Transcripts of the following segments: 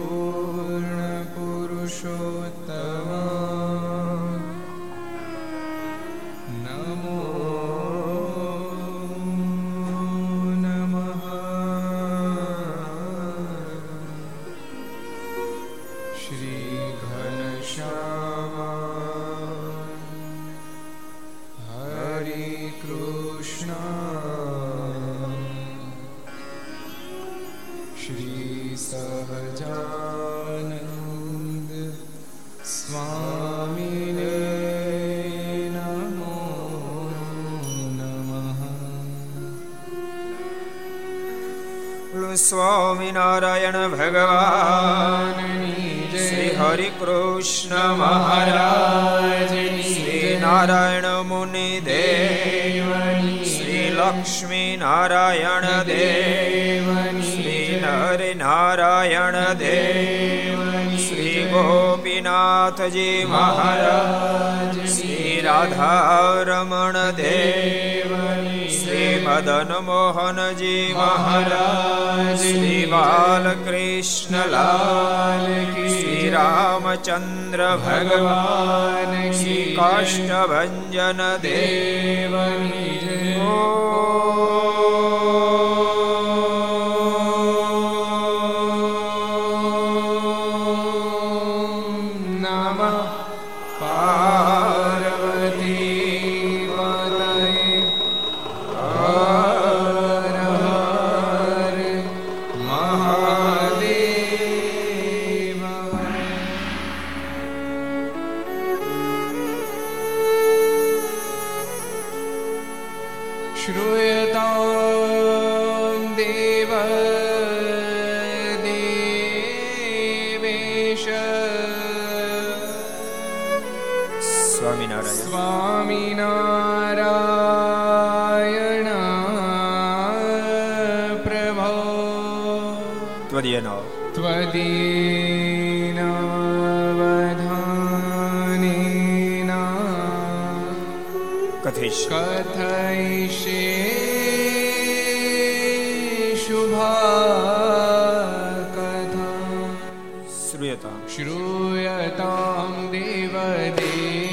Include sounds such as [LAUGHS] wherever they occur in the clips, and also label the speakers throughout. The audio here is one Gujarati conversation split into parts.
Speaker 1: Oh. સ્વામિનારાયણ ભગવાન શ્રી હરિ કૃષ્ણ મહારાજ શ્રી નારાયણ મુનિ દેવ શ્રી લક્ષ્મી નારાયણ દેવ શ્રી નર નારાયણ દેવ શ્રી ગોપીનાથજી મહારાજ શ્રી રાધા રમણ દેવ શ્રી મદન મોહનજી મહારાજ શ્રી બાલકૃષ્ણ લાલ શ્રી રામચંદ્ર ભગવાન શ્રી કાષ્ટભન દેવની કથયિષ્ કથયિષે શુભા કથા શ્રૂયતા શ્રૂયતામ દેવદેવ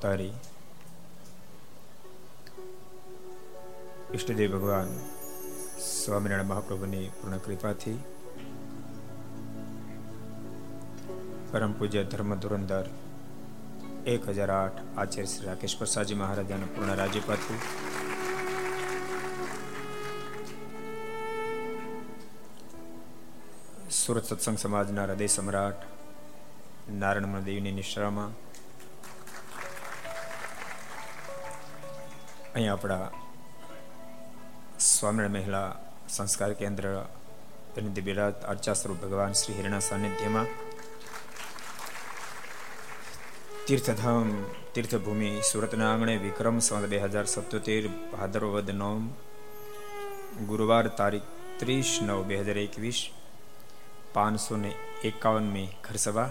Speaker 2: સર્વાવતારી ઈષ્ટદેવ ભગવાન સ્વામિનારાયણ મહાપ્રભુની પૂર્ણ કૃપાથી પરમ પૂજ્ય ધર્મ ધુરંધર એક હજાર આઠ આચાર્ય શ્રી રાકેશ પ્રસાદજી મહારાજાના પૂર્ણ રાજ્યપાથી સુરત સત્સંગ સમાજના હૃદય સમ્રાટ નારાયણ દેવની નિશ્રામાં અહીં આપણા સ્વામિનારાયણ મહિલા સંસ્કાર કેન્દ્ર તેની બિરાજ અર્ચા સ્વરૂપ ભગવાન શ્રી હિરણા સાનિધ્યમાં તીર્થધામ, તીર્થભૂમિ, સુરતના આંગણે વિક્રમ સંવત બે હજાર સત્યોતેર, ભાદરવદ નોમ ગુરુવાર તારીખ ત્રીસ નવ બે હજાર એકવીસ, પાંચસો ને એકાવનમી ઘરસભા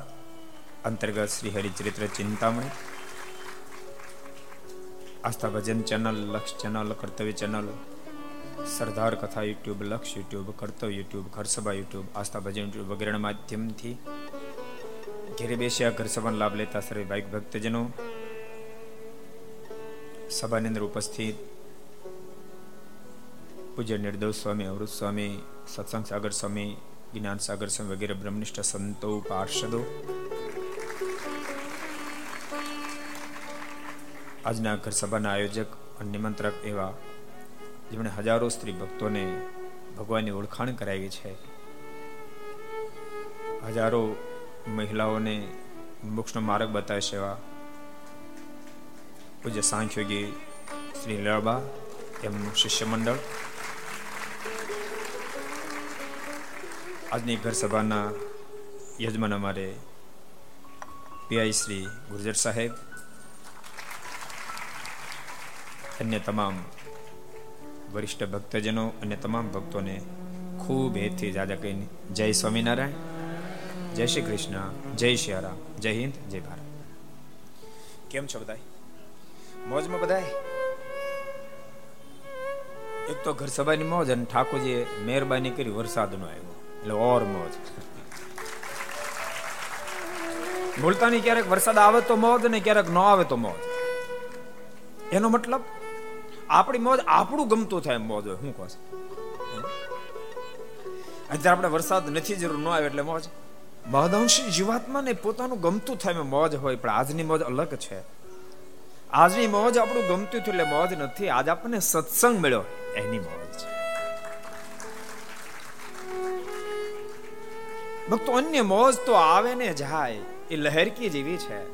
Speaker 2: અંતર્ગત Shri Haricharitra Chintamani Aastha Bhajan channel Lakshya channel Kartavya channel Sardar Katha YouTube, Lakshya YouTube, Kartavya YouTube, Gharsabha YouTube, Aastha Bhajan YouTube વગેરેના માધ્યમથી ઘેરે બેસ્યા ઘર સભાનો લાભ લેતા સર્વે ભાઈક ભક્તજનો સભાની અંદર ઉપસ્થિત. પૂજ્ય નિર્દોષ સ્વામી અવૃત સ્વામી, સત્સંગ સાગર સ્વામી, જ્ઞાન સાગર સ્વામી વગેરે બ્રહ્મનિષ્ઠ સંતો, પાર્ષદો આજના ઘર સભાના આયોજક અને નિમંત્રક એવા જેમણે હજારો સ્ત્રી ભક્તોને ભગવાનની ઓળખાણ કરાવી છે. હજારો મહિલાઓને મોક્ષનો માર્ગ બતાવે છે એવા પૂજ્ય સાંખ્યોગી શ્રી લળબા એમનું શિષ્ય મંડળ આજની ઘર સભાના યજમાન અમારે પીઆઈ શ્રી ગુર્જર સાહેબ અન્ય તમામ વરિષ્ઠ ભક્તજનો અને તમામ ભક્તોને ખૂબ હેતથી જાજા કહીને જય સ્વામિનારાયણ, જય શ્રી કૃષ્ણ, જય શ્રી રામ જય હિન્દ, જય ભારત. કેમ છો બધા મોજમાં બધા એક તો ઘર સભાની મોજ અને ઠાકોરજીએ મહેરબાની કરી વરસાદનો આવ્યો, એટલે ઓર મોજ. બોલતાની ક્યારેક વરસાદ આવે તો મોજ ને ક્યારેક ન આવે તો મોજ. એનો મતલબ આપણી મોજ આપણું ગમતું થાય મોજ હોય. શું કહો અત્યારે આપણે વરસાદ નથી, જરૂર ન આવે એટલે મોજ. મહદઅંશી જીવાત્માને પોતાનું ગમતું થાય મોજ હોય, પણ આજની મોજ અલગ છે. આજની મોજ આપણું ગમતું થયું એટલે મોજ નથી. આજ આપણને સત્સંગ મળ્યો. એની મોજ છે. ભક્તો, અન્ય મોજ તો આવે ને જાય. એ લહેરકી જેવી છે.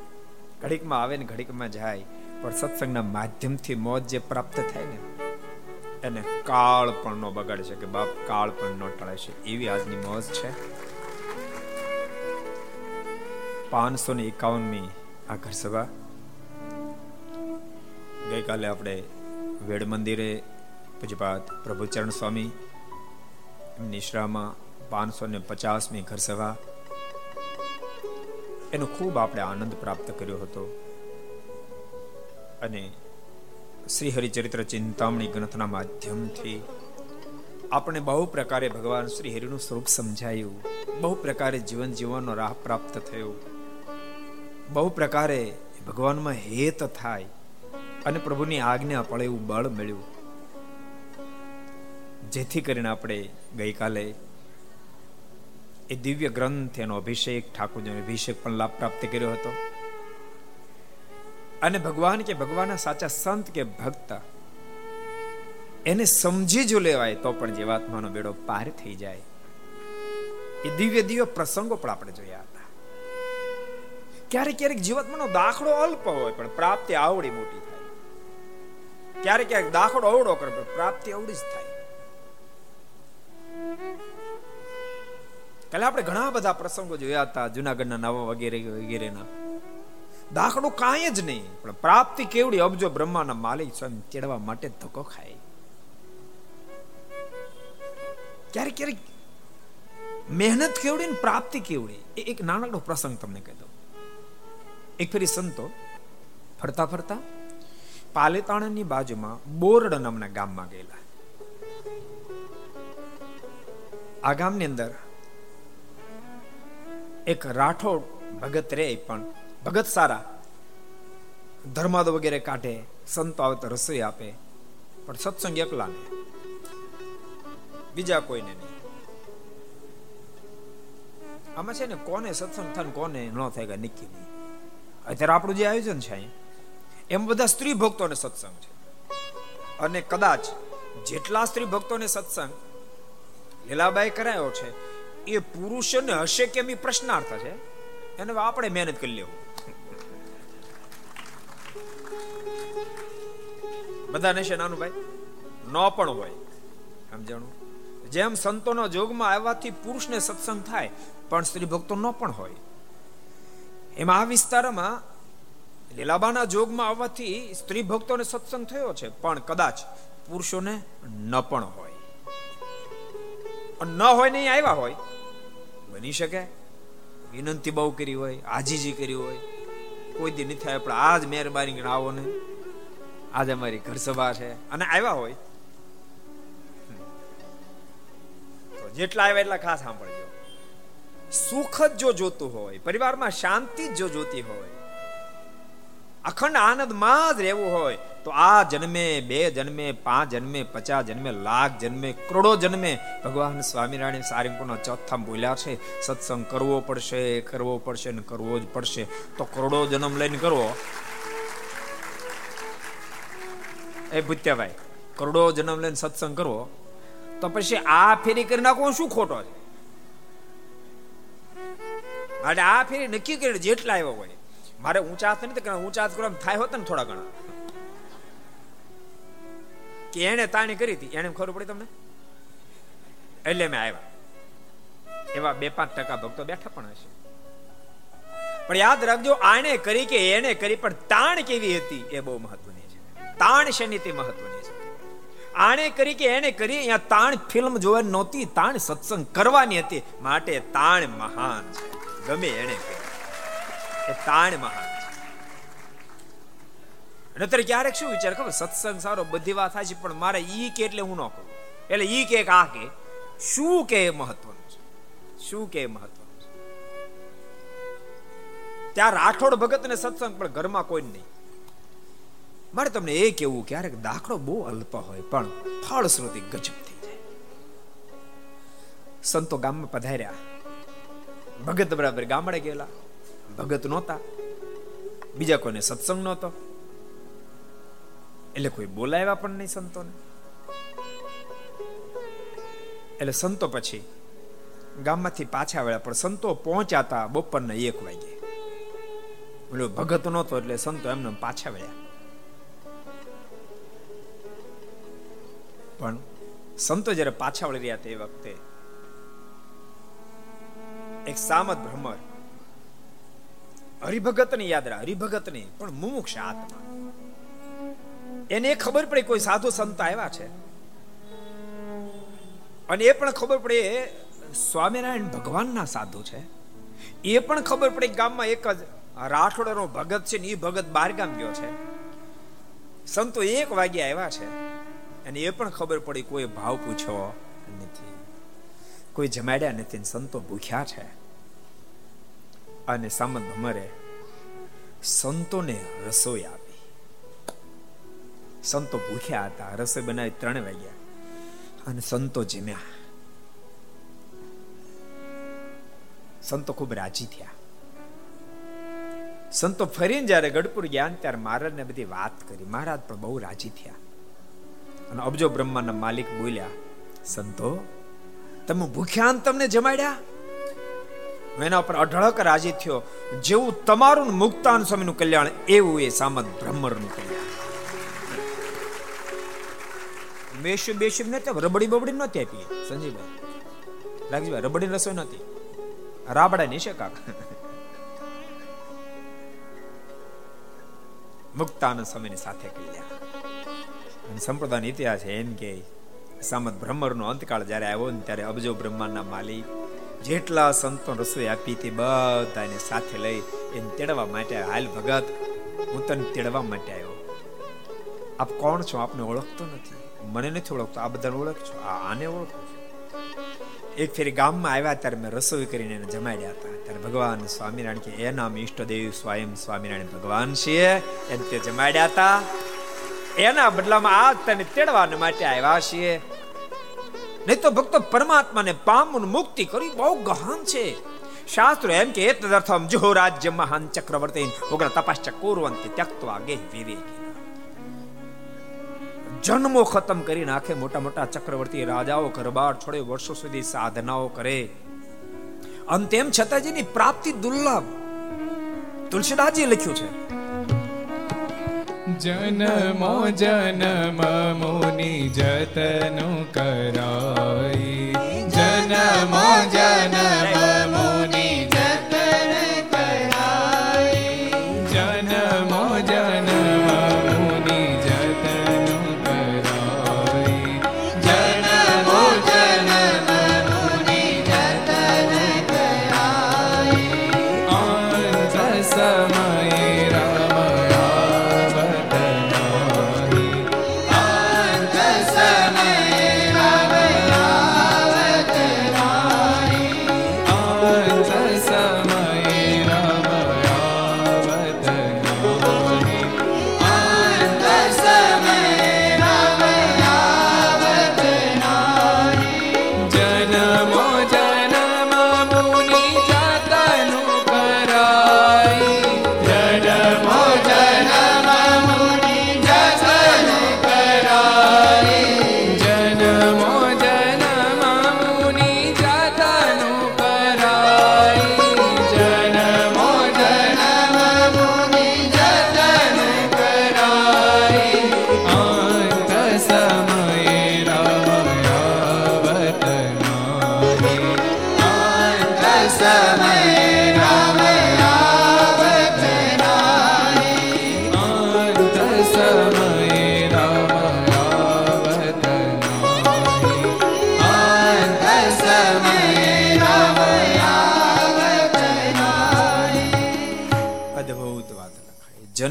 Speaker 2: ઘડીકમાં આવે ને ઘડીકમાં જાય. પણ સત્સંગના માધ્યમથી મોજ જે પ્રાપ્ત થાય ને, એને કાળ પણ નો બગાડે છે કે બાપ કાળ પણ નો ટળે છે. એવી આજની મોજ છે. પાંચસો ને એકાવનમી આ ઘર સભા. ગઈકાલે આપણે વેડ મંદિરે પૂજપાત પ્રભુચરણ સ્વામી નિશ્રામાં પાંચસો ને પચાસમી ઘર સભા. એનો ખૂબ આપણે આનંદ પ્રાપ્ત કર્યો હતો. અને શ્રી હરિચરિત્ર ચિંતામણી ગ્રંથના માધ્યમથી આપણે બહુ પ્રકારે ભગવાન શ્રી હરિનું સ્વરૂપ સમજાયું. બહુ પ્રકારે જીવન જીવવાનો રાહ પ્રાપ્ત થયો. બહુ પ્રકારે ભગવાનમાં હેત થાય અને પ્રભુની આજ્ઞા પડે એવું બળ મળ્યું. જેથી કરીને આપણે ગઈકાલે એ દિવ્ય ગ્રંથ એનો અભિષેક ઠાકોરજીનો અભિષેક પણ લાભ પ્રાપ્ત કર્યો હતો. અને ભગવાન કે ભગવાનના સાચા સંત કે ભક્ત. એને સમજી જો લેવાય તો પણ જીવાત્માનો બેડો પાર થઈ જાય. એ દિવ્ય દિવ્ય પ્રસંગો પણ આપણે જોયા હતા. ક્યારેક ક્યારેક જીવાત્માનો દાખલો અલ્પ હોય પણ પ્રાપ્તિ આવડી મોટી થાય. ક્યારેક ક્યારેક દાખલો અવડો કરે પણ પ્રાપ્તિ અવડી જ થાય. કાલે આપણે ઘણા બધા પ્રસંગો જોયા હતા, જુનાગઢના નવા વગેરે વગેરેના. દાખલો કાંઈ જ નહીં, પણ પ્રાપ્તિ કેવડી અબજો બ્રહ્માના માલિક સ્વામી ચડવા માટે ધક્કો ખાય ક્યારેક ક્યારેક મહેનત કેવડી ને પ્રાપ્તિ કેવડી, એ એક નાનકડો પ્રસંગ તમને કહી દઉં. એક ફેરી સંતો ફરતા ફરતા પાલેતાણાની બાજુમાં બોરડ નામના ગામમાં ગયેલા. આ ગામની અંદર એક રાઠોડ ભગત રે પણ ભગત સારા. ધર્માદ વગેરે કાઢે, સંતો આવે તો રસોઈ આપે, પણ સત્સંગ એકલા ને. બીજા કોઈને નહીં. આમાં છે ને કોને સત્સંગ થાય કોને ન થાય કે નક્કી નહીં. અત્યારે આપણું જે આયોજન છે એમ બધા સ્ત્રી ભક્તોને સત્સંગ છે. અને કદાચ જેટલા સ્ત્રી ભક્તોને સત્સંગ લીલાબાઈ કરાયો છે, એ પુરુષોને હશે કેમ એ પ્રશ્નાર્થ છે? એને આપણે મહેનત કરી લેવું. બધાને છે નાનું ભાઈ ન પણ હોય. સમજાણું જેમ સંતોના જોગમાં આવવાથી પુરુષને સત્સંગ થાય, પણ સ્ત્રી ભક્તો ન પણ હોય. એમાં આ વિસ્તારમાં લીલાબાના જોગમાં આવવાથી સ્ત્રી ભક્તોને સત્સંગ થયો છે, પણ કદાચ પુરુષોને ન પણ હોય. ન હોય નહીં આવ્યા હોય, બની શકે? વિનંતી બહુ કરી હોય, આજીજી કરી હોય. કોઈ દી નથી થાય, પણ આજ મહેરબાની આવો ને. આજે અમારી ઘર સભા છે. અને આવ્યા હોય. તો જેટલા આવ્યા એટલા ખાસ સાંભળજો. સુખ જ જો જોતું હોય, પરિવારમાં શાંતિ જ જો જોતી હોય, અખંડ આનંદમાં જ રહેવું હોય તો આ જન્મે, બે જન્મે, પાંચ જન્મે, પચાસ જન્મે, લાખ જન્મે, કરોડો જન્મે. ભગવાન સ્વામિનારાયણ સારીપુરના ચોથા બોલ્યા છે, સત્સંગ કરવો પડશે કરવો પડશે ને કરવો જ પડશે. તો કરોડો જન્મ લઈને કરવો. એ ભૂત્યાભાઈ કરોડો જન્મ લઈને સત્સંગ કરવો. તો પછી આ ફેરી કરી નાખવો શું ખોટો છે? માટે આ ફેરી નક્કી કરી જેટલા આવ્યો હોય, મારે ઊંચા હાથ નથી ઊંચા હાથ કરવા થાય હોત ને થોડા ઘણા. કે એને તાણી કરી હતી. એને ખબર પડી તમને? એટલે મેં આવ્યા. એવા બે પાંચ ટકા ભક્તો બેઠા પણ હશે. પણ યાદ રાખજો આને કરી કે એને કરી, પણ તાણ કેવી હતી એ બહુ મહત્વની છે. તાણ શેની તે મહત્વની છે? આણે કરી કે એને કરી, અહીંયા તાણ ફિલ્મ જોવાની નહોતી, તાણ સત્સંગ કરવાની હતી. માટે તાણ મહાન છે. ગમે એને કરી. એ તાણ મહાન નતર ક્યારેક શું વિચાર ખબર? સત્સંગ સારો બધી વાત થાય છે પણ મારે ઈ કે એટલે હું ન કહું. એટલે ઈ કે આ કે, શું કે મહત્વનું છે? શું કે મહત્વનું છે? ત્યાં રાઠોડ ભગત ને સત્સંગ પણ ઘરમાં કોઈ નહીં. મારે તમને એ કેવું, ક્યારેક દાખલો બહુ અલ્પ હોય, પણ ફળશ્રુતિ ગજબ થઈ જાય. સંતો ગામમાં પધાર્યા. ભગત બરાબર ગામડે ગયેલા. ભગત નહોતા. બીજા કોઈને સત્સંગ નહોતો. એટલે કોઈ બોલાવ્યા પણ નહીં સંતોને. એટલે સંતો પછી ગામમાંથી પાછા આવ્યા, પણ સંતો પહોંચ્યા બપોરના એક વાગે. એટલે ભગત નહોતો એટલે સંતો એમને પાછા વળ્યા. પણ સંતો જ્યારે પાછા વળી રહ્યા તે વખતે એક સામત ભ્રમર હરિભગતની યાદ રાખ હરિભગત ને પણ મુમુક્ષ આત્મા. એને ખબર પડે કોઈ સાધુ સંત આવ્યા છે. અને એ પણ ખબર પડે સ્વામિનારાયણ ભગવાનના સાધુ છે. એ પણ ખબર પડે ગામમાં એક જ રાઠોડનો ભગત છે ને એ ભગત બાર ગામ ગયો છે. સંતો એક વાગે આવ્યા છે અને એ પણ ખબર પડી કોઈ ભાવ પૂછ્યો નથી. કોઈ જમાડ્યા નથી સંતો ભૂખ્યા છે. અને સામંત ભમરે સંતોને રસોઈ આપી. સંતો ભૂખ્યા હતા. રસોઈ બનાવી ત્રણ વાગ્યા. અને સંતો જીમ્યા. સંતો ખૂબ રાજી થયા. સંતો ફરીને જ્યારે ગઢપુર ગયા ત્યારે મહારાજને બધી વાત કરી. મહારાજ પણ બહુ રાજી થયા. અને અબજો બ્રહ્માના માલિક બોલ્યા, સંતો, તમે ભૂખ્યા તમને જમાડ્યા? એના ઉપર અઢળક રાજી થયો. જેવું તમારું મુક્તાન સ્વામીનું કલ્યાણ, એવું એ સામત બ્રહ્મરનું કલ્યાણ. મેશું બેશું નથી રબડી બબડી નથી આપી. સંજીભાઈ લાગજીભાઈ રબડી રસોઈ નથી રાબડા ની છે કાક. મુક્તાનંદ સ્વામીની સાથે કલ્યા સંપ્રદાયનો ઇતિહાસ એમ કે સામત બ્રહ્મરનો અંતકાળ જ્યારે આવ્યો ને ત્યારે અબજો બ્રહ્માંડના માલિક જેટલા સંતો રસોઈ આપી હતી બધાને સાથે લઈ એને તેડવા માટે હાલ ભગત, હું તને તેડવા માટે આવ્યો. આપ કોણ છો? આપને ઓળખતો નથી. મને નથી ઓળખતો. આ બધાને ઓળખ છો? આને ઓળખું છું. એક ફેરી ગામમાં આવ્યા ત્યારે મેં રસોઈ કરીને એને જમાડ્યા હતા. ત્યારે ભગવાન સ્વામિનારાયણ કે એ ઈષ્ટદેવ, સ્વયં સ્વામિનારાયણ ભગવાન છે એને તે જમાડ્યા હતા. એના બદલામાં આ તને તેડવા માટે આવ્યા છીએ. નહીં તો ભક્તો પરમાત્માને પામુન મુક્તિ કરી બહુ ગહન છે. શાસ્ત્રો એમ કે તદર્થમ જો રાજ્ય મહાન ચક્રવર્તી ઉગ્ર તપશ્ચ કુર્વંતી ત્યક્તવા ગેહ વિવેકી જન્મો ખતમ કરી નાખે મોટા મોટા ચક્રવર્તી રાજાઓ ઘરબાર છોડે વર્ષો સુધી સાધનાઓ કરે. અને તેમ છતાં જેની પ્રાપ્તિ દુર્લભ. તુલસીદાસજી લખ્યું છે.
Speaker 1: જનમો જનમ મુનિ જતનો કરાય. જનમો જનમ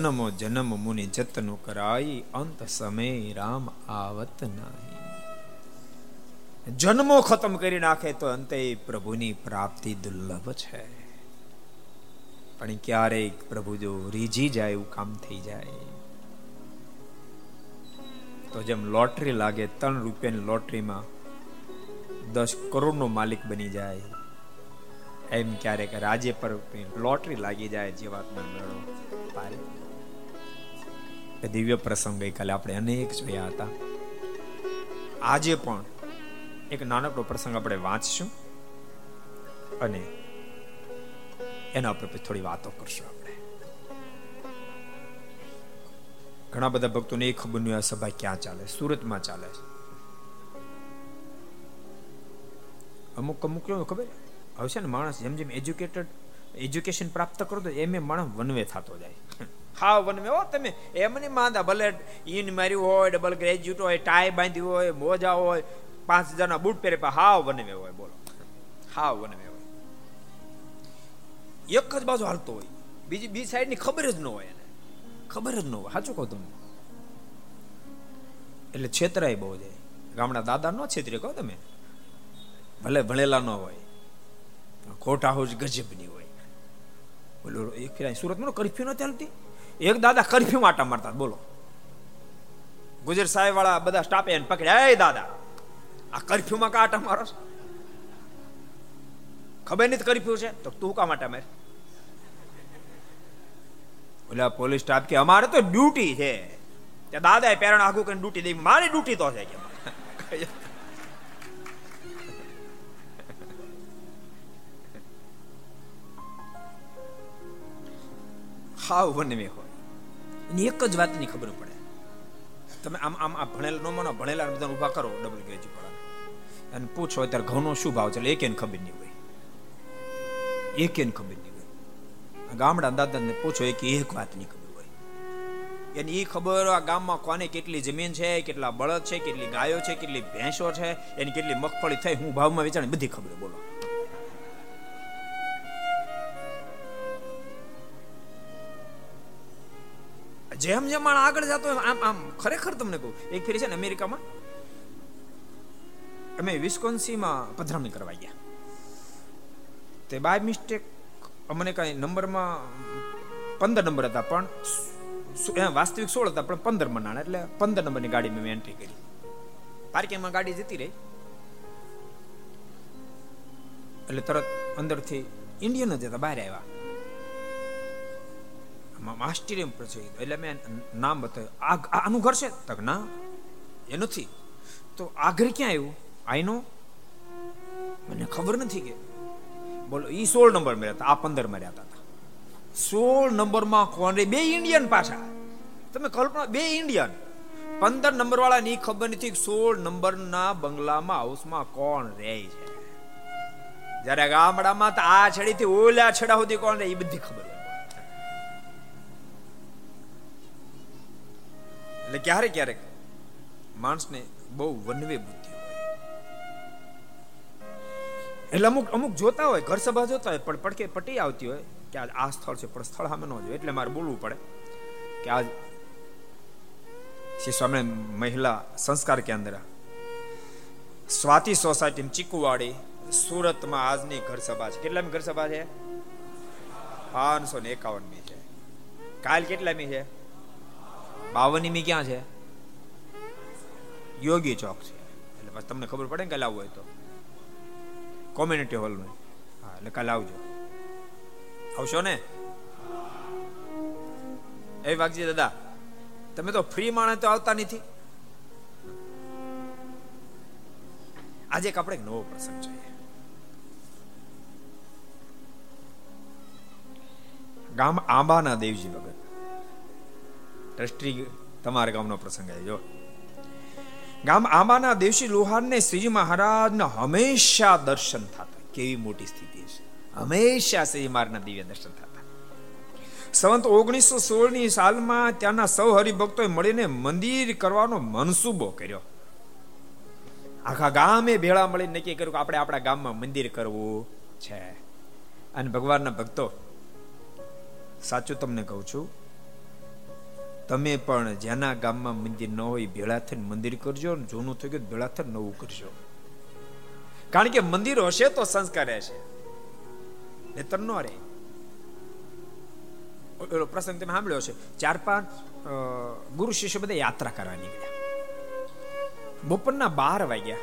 Speaker 1: જન્મો, જન્મ મુનિ જતનો કરાઈ, અંત સમય રામ આવત નાહી. જન્મો
Speaker 2: ખતમ કરી નાખે તો અંતે પ્રભુની પ્રાપ્તિ દુર્લભ છે. પણ ક્યારેક પ્રભુ જો રીઝી જાય એવું કામ થઈ જાય. તો જેમ લોટરી લાગે, ત્રણ રૂપિયાની લોટરીમાં દસ કરોડનો માલિક બની જાય. એમ ક્યારેક રાજ્ય પર લોટરી લાગી જાય જીવાતમાં મેળો એ દિવ્ય પ્રસંગ ગઈકાલે આપણે અનેક જોયા હતા. આજે પણ એક નાનકડો પ્રસંગ આપણે વાંચશું અને એના ઉપર થોડી વાતો કરશું આપણે. ઘણા બધા ભક્તોને એ ખબર નહીં આ સભા ક્યાં ચાલે સુરતમાં ચાલે છે. અમુક અમુક ખબર હવે છે ને માણસ જેમ જેમ એજ્યુકેટેડ એજ્યુકેશન પ્રાપ્ત કરો તો એમ એ માણસ વનવે થતો જાય હા વનવે હો, તમે એમ નહીં માંદા ભલે ઈન માર્યું હોય ડબલ ગ્રેજ્યુએટ હોય ટાઈ બાંધ્યું હોય, મોજા હોય, પાંચ હજારના બૂટ પહેરે, પણ હાવ વનમે હોય, બોલો. હાવ વનમે હોય. એક જ બાજુ હાલતો હોય. બીજી, બી સાઈડની ખબર જ ન હોય એને. ખબર જ ન હોય. સાચું કહું તમે એટલે છેતરાય બહુ જાય. ગામડા દાદા ન છેતરે, કહો તમે. ભલે ભણેલા ન હોય. ખોટા હોય ગજબની હોય. બોલો, એક સુરતમાં કરફ્યુ ન ચાલતી? એક દાદા કરફ્યુ આટા મારતા બોલો. ગુજર સાહેબ વાળા બધા સ્ટાફે એને પકડ્યા, એ દાદા, આ કરફ્યુમાં કા આટા મારો? ખબર નથી કરફ્યુ છે. તો તું કા માટે મારે? ઓલા પોલીસ સ્ટાફ કે, અમારે તો ડ્યુટી છે. તે દાદાએ પેરણ આગું કરીને ડ્યુટી દઈ મારી ડ્યુટી તો છે કે. [LAUGHS] હાવ વનમે હોય. એની એક જ વાતની ખબર પડે. તમે આમ આમ આ ભણેલા નો માનો, ભણેલા બધા ઊભા કરો ડબલ ગ્રેજ્યુએટ વાળા અને પૂછો અત્યારે ઘઉંનો શું ભાવ છે? એટલે એકેને ખબર નહીં હોય. એકેને ખબર નહીં હોય. ગામડા દાદાને પૂછો, એક એક વાતની ખબર હોય. એની એ ખબર આ ગામમાં કોને કેટલી જમીન છે, કેટલા બળદ છે, કેટલી ગાયો છે, કેટલી ભેંસો છે એની કેટલી મગફળી થઈ, હું ભાવમાં વેચાણ બધી ખબર બોલો. જેમ જેમ આગળ જતો આમ આમ. ખરેખર તમને કહું, એક ફેરી છે ને અમેરિકામાં? અમે વિસ્કોન્સીમાં પધરામણી કરવા ગયા. તે બાય મિસ્ટેક અમને કઈ નંબરમાં પંદર નંબર હતા, પણ વાસ્તવિક સોળ હતા, પણ પંદર મનાણા, એટલે પંદર નંબરની ગાડી મેં એન્ટ્રી કરી. પાર્કિંગમાં ગાડી જતી રહી. એટલે તરત અંદરથી ઇન્ડિયન જ હતા, બહાર આવ્યા. આશ્ચર્ય પછી એટલે મેં નામ બતાવ્યું. આનું ઘર છે? તક ના, એ નથી. તો આ ઘર ક્યાં આવ્યું? આઈનો મને ખબર નથી કે. બોલો, ઈ સોળ નંબર મર્યા હતા. આ પંદર મર્યા હતા. સોળ નંબરમાં કોણ બે ઇન્ડિયન પાછા. તમે કલ્પના બે ઇન્ડિયન. પંદર નંબર વાળા ની ખબર નથી સોળ નંબરના બંગલામાં, હાઉસમાં કોણ રહે છે. જ્યારે ગામડામાં તો આ છેડીથી ઓલા છેડા સુધી કોણ રહે એ બધી ખબર એટલે ક્યારેક ક્યારેક માણસને બહુ વનવે બુદ્ધિ એટલે અમુક અમુક જોતા હોય, ઘર સભા જોતા હોય, પણ પડકે પટી આવતી હોય કે આજ આ સ્થળ છે, પણ સ્થળ સામે ન જોઈએ એટલે મારે બોલવું પડે કે આજ શ્રી સ્વામી મહિલા સંસ્કાર કેન્દ્ર, સ્વાતિ સોસાયટી ચીકુવાડી, સુરતમાં આજની ઘર સભા છે. કેટલામી ઘર સભા છે? પાંચસો ને એકાવનમી છે. કાલ કેટલામી છે? બાવનમી ક્યાં છે? યોગી ચોક છે. એટલે પછી તમને ખબર પડે ને કે લાવવું હોય તો. કોમ્યુનિટી હોલમાં હા, એટલે કાલે આવજો. આવશો ને? એ વાગજી દાદા, તમે તો ફ્રી માણે તો આવતા નથી. આજે એક આપણે નવો પ્રસંગ જોઈએ. ગામ આંબાના દેવજી ભગત ટ્રસ્ટી તમારા ગામનો પ્રસંગ આવ્યો. ગામ આંબાના દેવશી લોહારને શ્રીજી મહારાજના હંમેશા દર્શન થતા. કેવી મોટી સ્થિતિ છે. હંમેશા શ્રીજી મહારાજના દિવ્ય દર્શન થતા. સંવંત ઓગણીસો સોળની સાલમાં ત્યાંના સૌ હરિભક્તોએ મળીને મંદિર કરવાનો મનસુબો કર્યો. આખા ગામે ભેળા મળી નક્કી કર્યું કે આપણે આપણા ગામમાં મંદિર કરવું છે. અને ભગવાનના ભક્તો, સાચું તમને કહું છું તમે પણ જેના ગામમાં મંદિર ન હોય, ભેળા થઈને મંદિર કરજો ને જૂનું થઈ ગયું ભેળા થઈને નવું કરજો. કારણ કે મંદિર હશે તો સંસ્કાર હશે. નહીતર ન રહે. ઓલો પ્રસંગ તમે સાંભળ્યો છે ચાર પાંચ ગુરુ શિષ્ય બધા યાત્રા કરવા નીકળ્યા. બપોરના બાર વાગ્યા.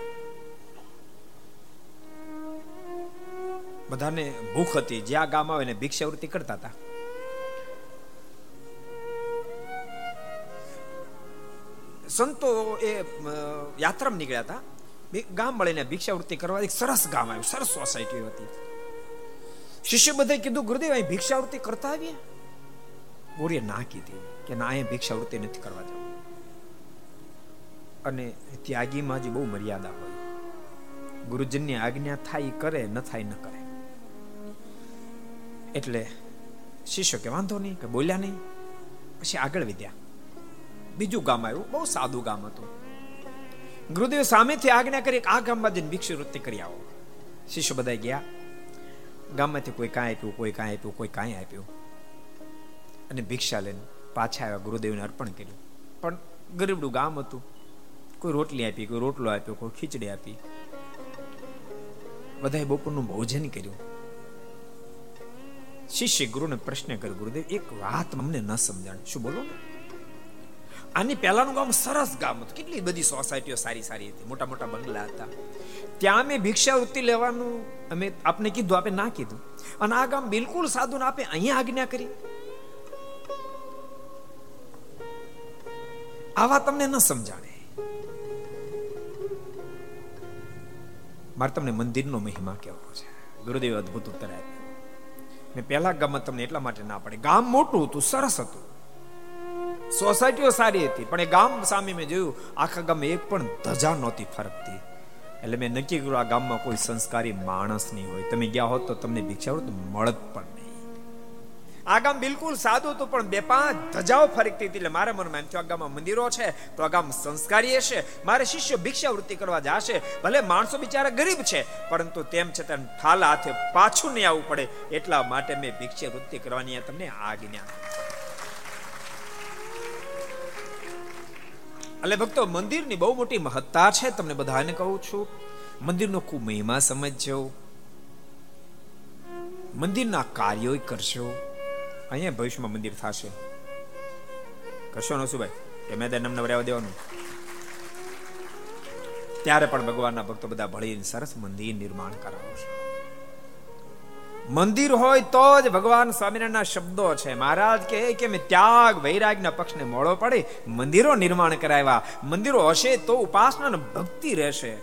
Speaker 2: બધાને ભૂખ હતી, જ્યાં ગામ આવે ને ભિક્ષાવૃત્તિ કરતા હતા. સંતો એ યાત્રામાં નીકળ્યા હતા. ગામ મળીને ભિક્ષાવૃત્તિ કરવા એક સરસ ગામ આવ્યું, સરસ સોસાયટી હતી. શિષ્ય બધે કીધું, ગુરુદેવ, અહીં ભિક્ષાવૃત્તિ કરતા આવીએ? ગોરીએ ના કીધી કે, ના અહીંયા ભિક્ષાવૃત્તિ નથી કરવા જવું અને ત્યાગીમાં જ બહુ મર્યાદા હોય. ગુરુજનની આજ્ઞા થાય કરે, ન થાય, ન કરે. એટલે શિષ્ય કે, વાંધો નહીં, કે બોલ્યા નહીં, પછી આગળ વધ્યા. બીજું ગામ આવ્યું, બહુ સાદું ગામ હતું. ગુરુદેવ સામેથી આજ્ઞા કરી આ ગામમાં જઈને ભિક્ષુ વૃત્તિ કરી આવો. શિષ્ય બધા ગયા. ગામમાંથી કોઈ કાંઈ આપ્યું, કોઈ કાંઈ આપ્યું, કોઈ કાંઈ આપ્યું. અને ભિક્ષા લઈને પાછા આવ્યા, ગુરુદેવને અર્પણ કર્યું. પણ ગરીબડું ગામ હતું. કોઈ રોટલી આપી, કોઈ રોટલો આપ્યો, કોઈ ખીચડી આપી. બધાએ બપોરનું ભોજન કર્યું. શિષ્ય ગુરુને પ્રશ્ન કર્યો, ગુરુદેવ, એક વાત અમને ન સમજાણ. શું બોલો ને? આની પહેલાનું ગામ સરસ ગામ હતું. કેટલી બધી સોસાયટીઓ સારી સારી હતી. મોટા મોટા બંગલા હતા. ત્યાં અમે ભિક્ષાવૃત્તિ લેવાનું અમે આપને કીધું, આપે ના કીધું. અને આ ગામ બિલકુલ સાધુ આપે અહીંયા આજ્ઞા કરી. આવા તમને ન સમજાણે. મારે તમને મંદિરનો મહિમા કેવો છે. ગુરુદેવ અદભુત ઉત્તર આપ્યો. મેં પહેલા ગામમાં તમને એટલા માટે ના પડે. ગામ મોટું હતું, સરસ હતું. સોસાયટીઓ સારી હતી, પણ એ ગામ સામે મેં જોયું, આખા ગામ એક પણ ધજા નહોતી ફરકતી. એટલે મેં નક્કી કર્યું, આ ગામમાં કોઈ સંસ્કારી માણસ નહીં હોય. તમે ગયા હોત તો તમને ભિક્ષા તો મળત પણ નહીં. આ ગામ બિલકુલ સાદું હતું, પણ બે પાંચ ધજાઓ ફરકતી હતી. એટલે મારા મનમાં એમ થયું, આ ગામમાં મંદિરો છે, તો આ ગામ સંસ્કારી હશે. મારે શિષ્ય ભિક્ષાવૃત્તિ કરવા જશે. ભલે માણસો બિચારા ગરીબ છે, પરંતુ તેમ છતાં ઠાલા હાથે પાછું નહીં આવવું પડે. એટલા માટે મેં ભિક્ષાવૃત્તિ કરવાની તમને આજ્ઞા એટલે ભક્તો, મંદિરની બહુ મોટી મહત્તા છે, તમને બધાને કહું છું. મંદિરનો ખૂબ મહિમા સમજજો. મંદિરના કાર્યો કરશો અહીંયા ભવિષ્યમાં મંદિર થશે. કરશો નો શું ભાઈ કે મેદાન નમને વરાવા દેવાનું. ત્યારે પણ ભગવાનના ભક્તો બધા ભળીને સરસ મંદિર નિર્માણ કરાવશે. મંદિર હોય તો જ ભગવાન સ્વામિનારાયણના શબ્દો છે. મહારાજ કે કે મેં ત્યાગ વૈરાગના પક્ષને મોડો પડે, મંદિરો નિર્માણ કરાવ્યા. મંદિરો હશે તો ઉપાસના ભક્તિ રહેશે.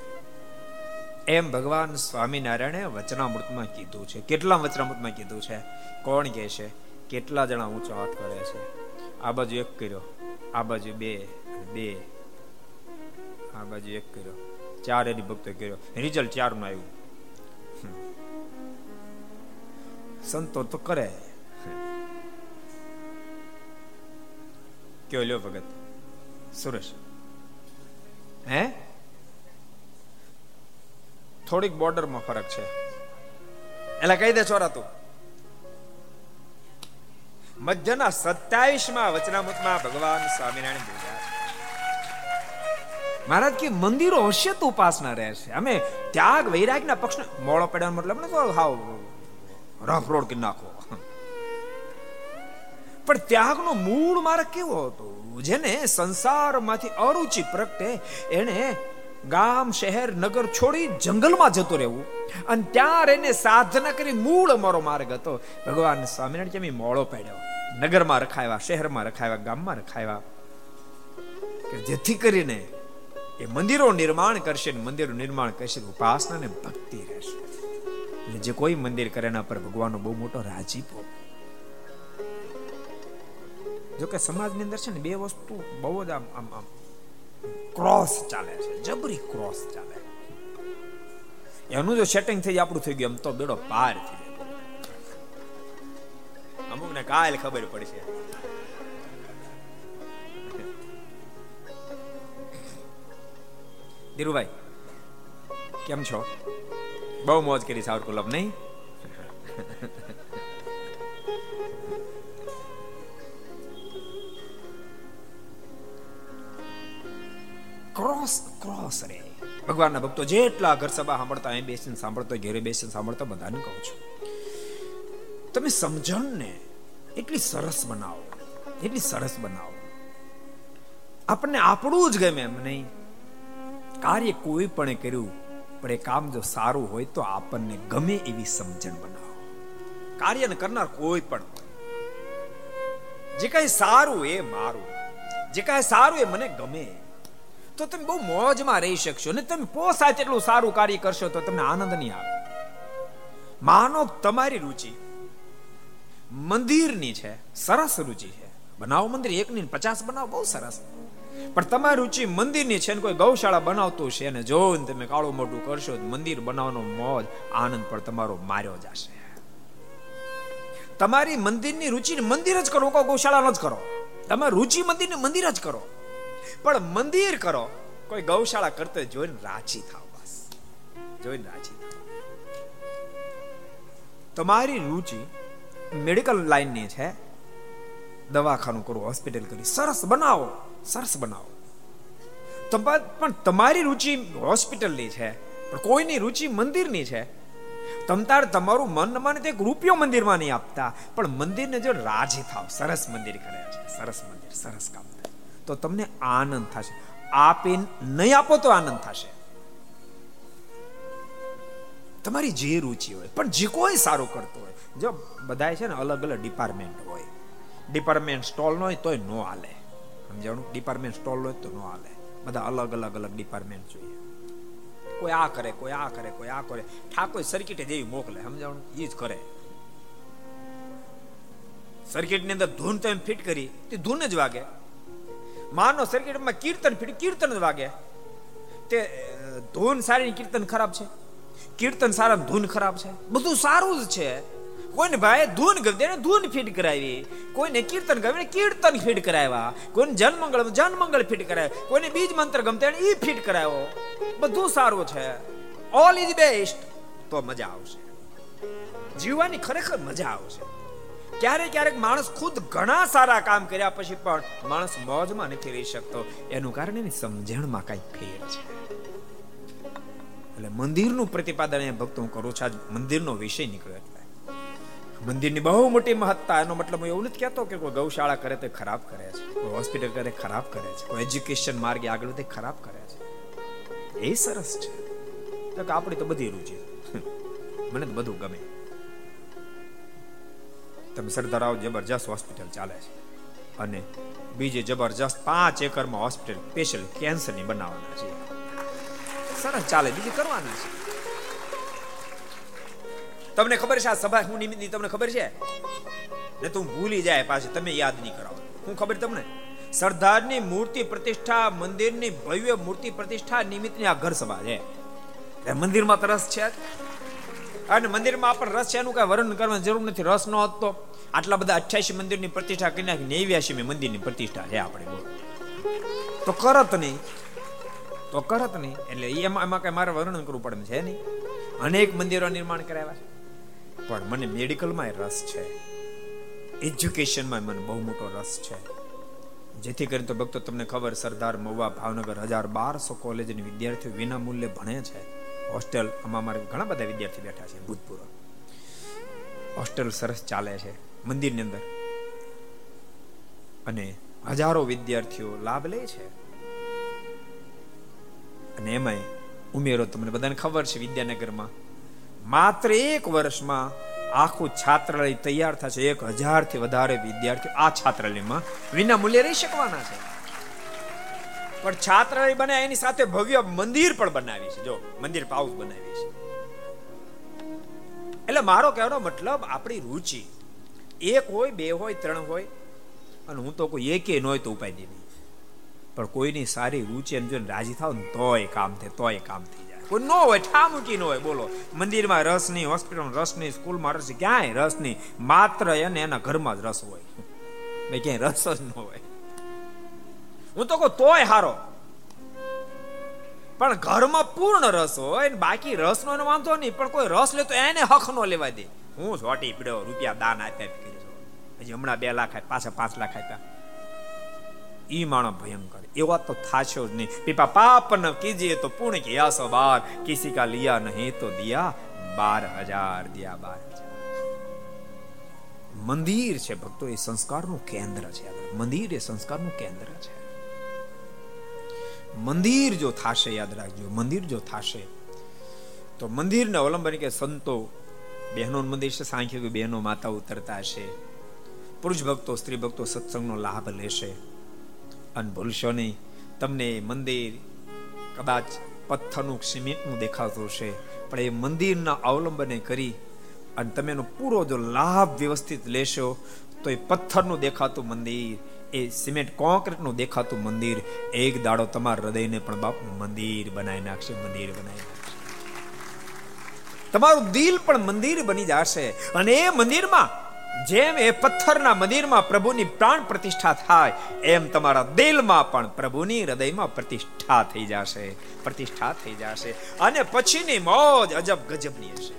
Speaker 2: એમ ભગવાન સ્વામિનારાયણે વચનામૃતમાં કીધું છે. કેટલા વચનામૃતમાં કીધું છે? કોણ કહે છે? કેટલા જણા ઊંચો હાથ કરે છે? આ બાજુ એક કર્યો. આ બાજુ બે બે. આ બાજુ એક કર્યો. ચાર એની ભક્તો કર્યો. રિઝલ્ટ ચારનું આવ્યું. સંતો તો કરે કયો લ્યો ભગત સુરેશ હે થોડીક બોર્ડરમાં ફરક છે એટલે કહી દે છોરા તું મધ્યના સત્યાવીસમાં વચનામૃતમાં ભગવાન સ્વામિનારાયણ બોલ્યા મહારાજ કે મંદિરો હશે તો ઉપાસના રહેશે અમે ત્યાગ વૈરાગના પક્ષને મોળો પડ્યા મતલબ ને તો હાવ રફ રોડ કરી નાખો. પણ ત્યાગનો મૂળ માર્ગ કેવો હતો? જેને સંસારમાંથી અરુચિ પ્રગટે એને ગામ, શહેર, નગર છોડી જંગલમાં જતો રહેવું. અને ત્યાં એને સાધના કરી મૂળ અમારો માર્ગ હતો. ભગવાન સ્વામિનારાયણ કેમ મોળો પાડ્યો. નગરમાં રખાયા શહેરમાં રખાયા ગામમાં રખાયા કે જેથી કરીને એ મંદિરો નિર્માણ કરશે મંદિરો નિર્માણ કરશે ઉપાસના ને ભક્તિ રહેશે. એટલે જે કોઈ મંદિર કરે એના પર ભગવાનનો બહુ મોટો રાજીપો જો કે સમાજની અંદર છે ને બે વસ્તુ બહુ જ આમ આમ આમ ક્રોસ ચાલે છે. જબરી ક્રોસ ચાલે. એનું જો સેટિંગ થઈ આપણું થઈ ગયું એમ તો બેડો પાર થઈ અમુક ને કાલ ખબર પડશે. ધીરુભાઈ, કેમ છો? બહુ મોજ કરી સાવર કુલમ નહીં? ક્રોસ ક્રોસ રે. ભગવાનના ભક્તો જેટલા ઘર સભા સાંભળતા અહીં બેસીને સાંભળતો ઘેરે બેસીને સાંભળતો બધાને કહું છું. તમે સમજણને એટલી સરસ બનાવો એટલી સરસ બનાવો. આપણને આપણું જ ગમે એમ નહીં. કાર્ય કોઈ પણ કર્યું પણ એ કામ જો સારું હોય તો આપણને ગમે એવી સમજણ બનાવો. કાર્યને કરનાર કોઈ પણ જે કઈ સારું એ મારું, જે કઈ સારું એ મને ગમે. તો તમે બહુ મોજમાં રહી શકશો ને તમે પોસાય તેટલું સારું કાર્ય કરશો તો તમને આનંદ નહીં આવે. માનો તમારી રુચિ મંદિરની છે, સરસ રુચિ છે. બનાવો મંદિર એક ની પચાસ બનાવો, બહુ સરસ. પણ તમારી રુચિ મંદિરની છે ને કોઈ ગૌશાળા બનાવતું છે અને જોઈને તમે કાળું મોટું કરશો મંદિર બનાવવાનો મોજ, આનંદ પણ તમારો માર્યો જશે. તમારી મંદિરની રુચિ મંદિર જ કરો, કોઈ ગૌશાળા જ કરો. તમારી રુચિ મંદિરને મંદિર જ કરો. પણ મંદિર કરો, કોઈ ગૌશાળા કરતો જોઈને રાજી થાવ બસ. જોઈને રાજી તમારી રુચિ મેડિકલ લાઈનની છે. દવાખાનું કરવું હોસ્પિટલ કરી, સરસ બનાવો. સરસ બનાવો. પણ તમારી રુચિ હોસ્પિટલની છે, પણ કોઈની રુચિ મંદિરની છે. તમતાર તમારું મન માને એક રૂપિયો મંદિરમાં નહીં આપતા, પણ મંદિરને જો રાજી થાવ, સરસ મંદિર કરે છે, સરસ મંદિર, સરસ કામ તો તમને આનંદ થશે. આપે નહીં આપો તો આનંદ થશે. તમારી જે રુચિ હોય, પણ જે કોઈ સારું કરતો હોય, જો બધાય છે ને અલગ અલગ ડિપાર્ટમેન્ટ હોય. ડિપાર્ટમેન્ટ સ્ટોલ ન હોય તોય નો હાલે. સમજાણું? ડિપાર્ટમેન્ટ સ્ટોલ હોય તો ન હાલે. બધા અલગ અલગ અલગ ડિપાર્ટમેન્ટ જોઈએ. કોઈ આ કરે, કોઈ આ કરે, કોઈ આ કરે. ઠાકોર સર્કિટે જેવી મોકલે, સમજાણું? એ જ કરે. સર્કિટની અંદર ધૂન તમે ફિટ કરી, તે ધૂન જ વાગે. માનો સર્કિટમાં કીર્તન ફિટ, કીર્તન જ વાગે. તે ધૂન સારી કીર્તન ખરાબ છે? કીર્તન સારા ધૂન ખરાબ છે? બધું સારું જ છે. કોઈને ભાઈ ધૂન ગમતી ધૂન ફીટ કરાવી. કોઈને કીર્તન ગમે કીર્તન ફીટ કરાવ્યા. કોઈને જનમંગળ જનમંગળ ફીટ કરાવ્યા. કોઈને બીજ મંત્ર ગમતે ઈ ફીટ કરાવ્યો. બધું સારું છે. ઓલ ઇઝ બેસ્ટ તો મજા આવશે. જીવવાની ખરેખર મજા આવશે. ક્યારેક ક્યારેક માણસ ખુદ ઘણા સારા કામ કર્યા પછી પણ માણસ મોજમાં નથી રહી શકતો. એનું કારણ એની સમજણમાં કઈ ફેર છે. એટલે મંદિરનું પ્રતિપાદન એ ભક્તો કરું છું. આજ મંદિરનો વિષય નીકળ્યો. મંદિરની બહુ મોટી મહત્તા, એનો મતલબ હું એવું નથી કહેતો કે કોઈ ગૌશાળા કરે તો ખરાબ કરે છે, કોઈ હોસ્પિટલ કરે ખરાબ કરે છે, કોઈ એજ્યુકેશન માર્ગે આગળ તે ખરાબ કરે છે. એ સરસ છે. તો કે આપણી તો બધી રુચિ મને તો બધું ગમે. તમે સરદાર આવો, જબરજસ્ત હોસ્પિટલ ચાલે છે. અને બીજે જબરજસ્ત પાંચ એકરમાં હોસ્પિટલ સ્પેશિયલ કેન્સરની બનાવવાના છે. સરસ ચાલે, બીજું કરવાના છે. તમને ખબર છે આ સભા હું નિમિત્તની તમને ખબર છે? ને તું ભૂલી જાય પાછી, તમે યાદ નહીં કરાવો. હું ખબર તમને? સરદારની મૂર્તિ પ્રતિષ્ઠા, મંદિરની ભવ્ય મૂર્તિ પ્રતિષ્ઠા નિમિત્તની આ ઘર સભા છે. મંદિરમાં તો રસ છે અને મંદિરમાં આપણને રસ છે, એનું કઈ વર્ણન કરવાની જરૂર નથી. રસ નો હોત. આટલા બધા અઠ્યાસી મંદિરની પ્રતિષ્ઠા કરી નાખી નેવ્યાસી મંદિરની પ્રતિષ્ઠા છે આપણે બોલ. તો કરત નહીં. તો કરત નહીં. એટલે એમાં એમાં કઈ મારે વર્ણન કરવું પડે છે નહીં. અનેક મંદિરો નિર્માણ કરાવ્યા છે. પણ મને મેડિકલમાં રસ છે. એજ્યુકેશનમાં મને બહુ મોટો રસ છે. જેથી કરીને તો ભક્તો તમને ખબર સરદાર મહુવા ભાવનગર હજાર બારસો કોલેજની વિદ્યાર્થીઓ વિના મૂલ્યે ભણે છે. હોસ્ટેલ, આમાં અમારે ઘણા બધા વિદ્યાર્થી બેઠા છે ભૂતપૂર્વ. હોસ્ટેલ સરસ ચાલે છે મંદિરની અંદર. અને હજારો વિદ્યાર્થીઓ લાભ લે છે. અને એમાંય ઉમેરો તમને બધાને ખબર છે વિદ્યાનગરમાં માત્ર એક વર્ષમાં આખું છાત્રાલય તૈયાર થશે. એક હજારથી વધારે વિદ્યાર્થીઓ આ છાત્રાલયમાં વિના મૂલ્યે રહી શકવાના છે. પણ છાત્રાલય બને એની સાથે ભવ્ય મંદિર પણ બનાવી છે. જો, મંદિર પાઉસ બનાવી છે. એટલે મારો કહેવાનો મતલબ, આપણી રુચિ એક હોય બે હોય, ત્રણ હોય, અને હું તો કોઈ એકે ન હોય તો ઉપાય નહીં. પણ કોઈની સારી રુચિ એમ જોઈને રાજી થાવ ને તોય કામ થાય, તોય કામ થઈ જાય કોઈ ન હોય ઠામુકી ન હોય, બોલો. મંદિરમાં રસ નહીં, હોસ્પિટલમાં રસ નહીં, સ્કૂલમાં રસ ક્યાંય રસ નહીં. માત્ર એને એના ઘરમાં જ રસ હોય. ભાઈ ક્યાંય રસ જ ન હોય. હું તો કહું, તોય હારો. પણ ઘરમાં પૂર્ણ રસ હોય બાકી રસનો એનો વાંધો નહીં, પણ કોઈ રસ લે તો એને હક નો લેવા દે. હું સોટી પીડ્યો રૂપિયા દાન આપ્યા કરી હજી હમણાં બે લાખ પાછા પાંચ લાખ આપ્યા. ઈ માણસ ભયંકર એવા તો થાશો જ નહીં. પીપા પાપ ન કીજીએ તો પૂર્ણ કે યાસો બાર. કિસી કા લિયા નહીં તો દિયા બાર હજાર, દિયા બાર મંદિર છે ભક્તો, એ સંસ્કારનું કેન્દ્ર છે. મંદિર એ સંસ્કારનું કેન્દ્ર છે. મંદિર જો થાશે, યાદ રાખજો, મંદિર જો થાશે, તો મંદિરને અવલંબન કે સંતો બહેનો મંદિર છે, સાંખ્ય બહેનો માતા ઉતરતા હશે. પુરુષ ભક્તો, સ્ત્રી ભક્તો સત્સંગનો લાભ લેશે. અને ભૂલશો નહીં. તમને મંદિર કદાચ પથ્થરનું સિમેન્ટનું દેખાતું હશે, પણ એ મંદિરના અવલંબને કરી અને તમે એનો પૂરો જો લાભ વ્યવસ્થિત લેશો, તો એ પથ્થરનું દેખાતું મંદિર, એ સિમેન્ટ કોન્ક્રીટનું દેખાતું મંદિર, એક દાડો તમારા હૃદયને પણ બાપ મંદિર બનાવી નાખશે, મંદિર બનાવી નાખશે. તમારું દિલ પણ મંદિર બની જશે અને એ મંદિરમાં જેમ એ પથ્થરના મંદિરમાં પ્રભુની પ્રાણ પ્રતિષ્ઠા થાય, એમ તમારા દિલમાં પણ પ્રભુની હૃદયમાં પ્રતિષ્ઠા થઈ જશે, પ્રતિષ્ઠા થઈ જશે. અને પછીની મોજ અજબ ગજબની હશે.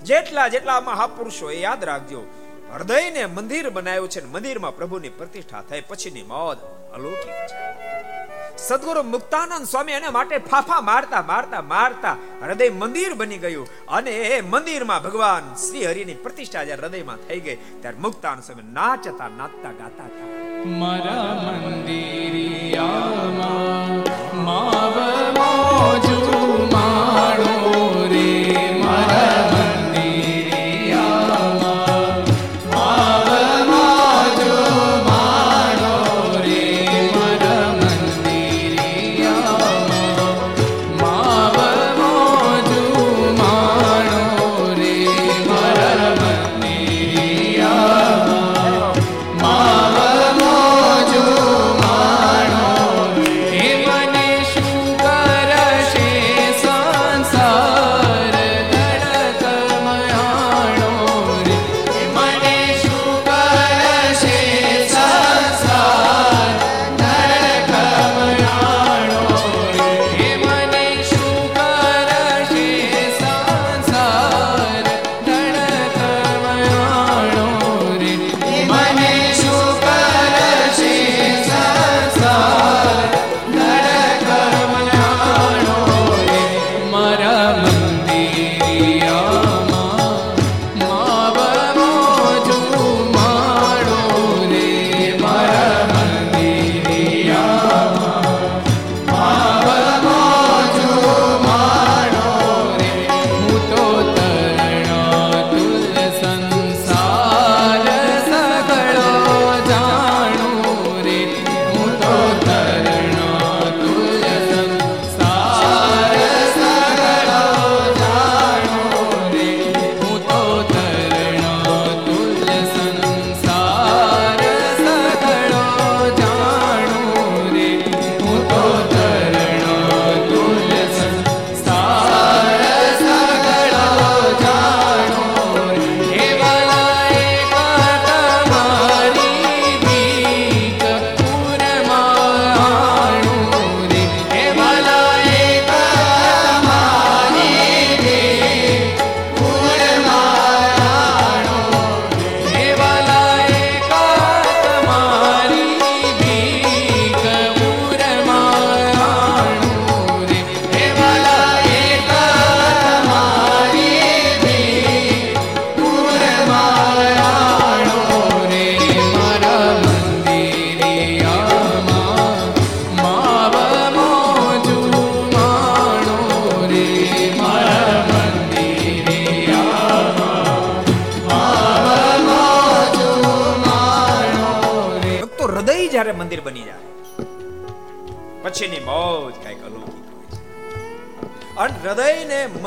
Speaker 2: જેટલા જેટલા મહાપુરુષો એ યાદ રાખજો, હૃદયને મંદિર બનાવ્યું છે મંદિરમાં પ્રભુની પ્રતિષ્ઠા થાય, પછીની મોજ અલૌકિક છે. સદગુરુ મુક્તાનંદ સ્વામી એને માટે ફાફા મારતા મારતા મારતા હૃદય મંદિર બની ગયું. અને એ મંદિરમાં ભગવાન શ્રી હરિની પ્રતિષ્ઠા જ્યારે હૃદયમાં થઈ ગઈ, ત્યારે મુક્તાનંદ સ્વામી નાચતા નાચતા, ગાતા હતા.
Speaker 1: મારા મંદિરિયામાં માવ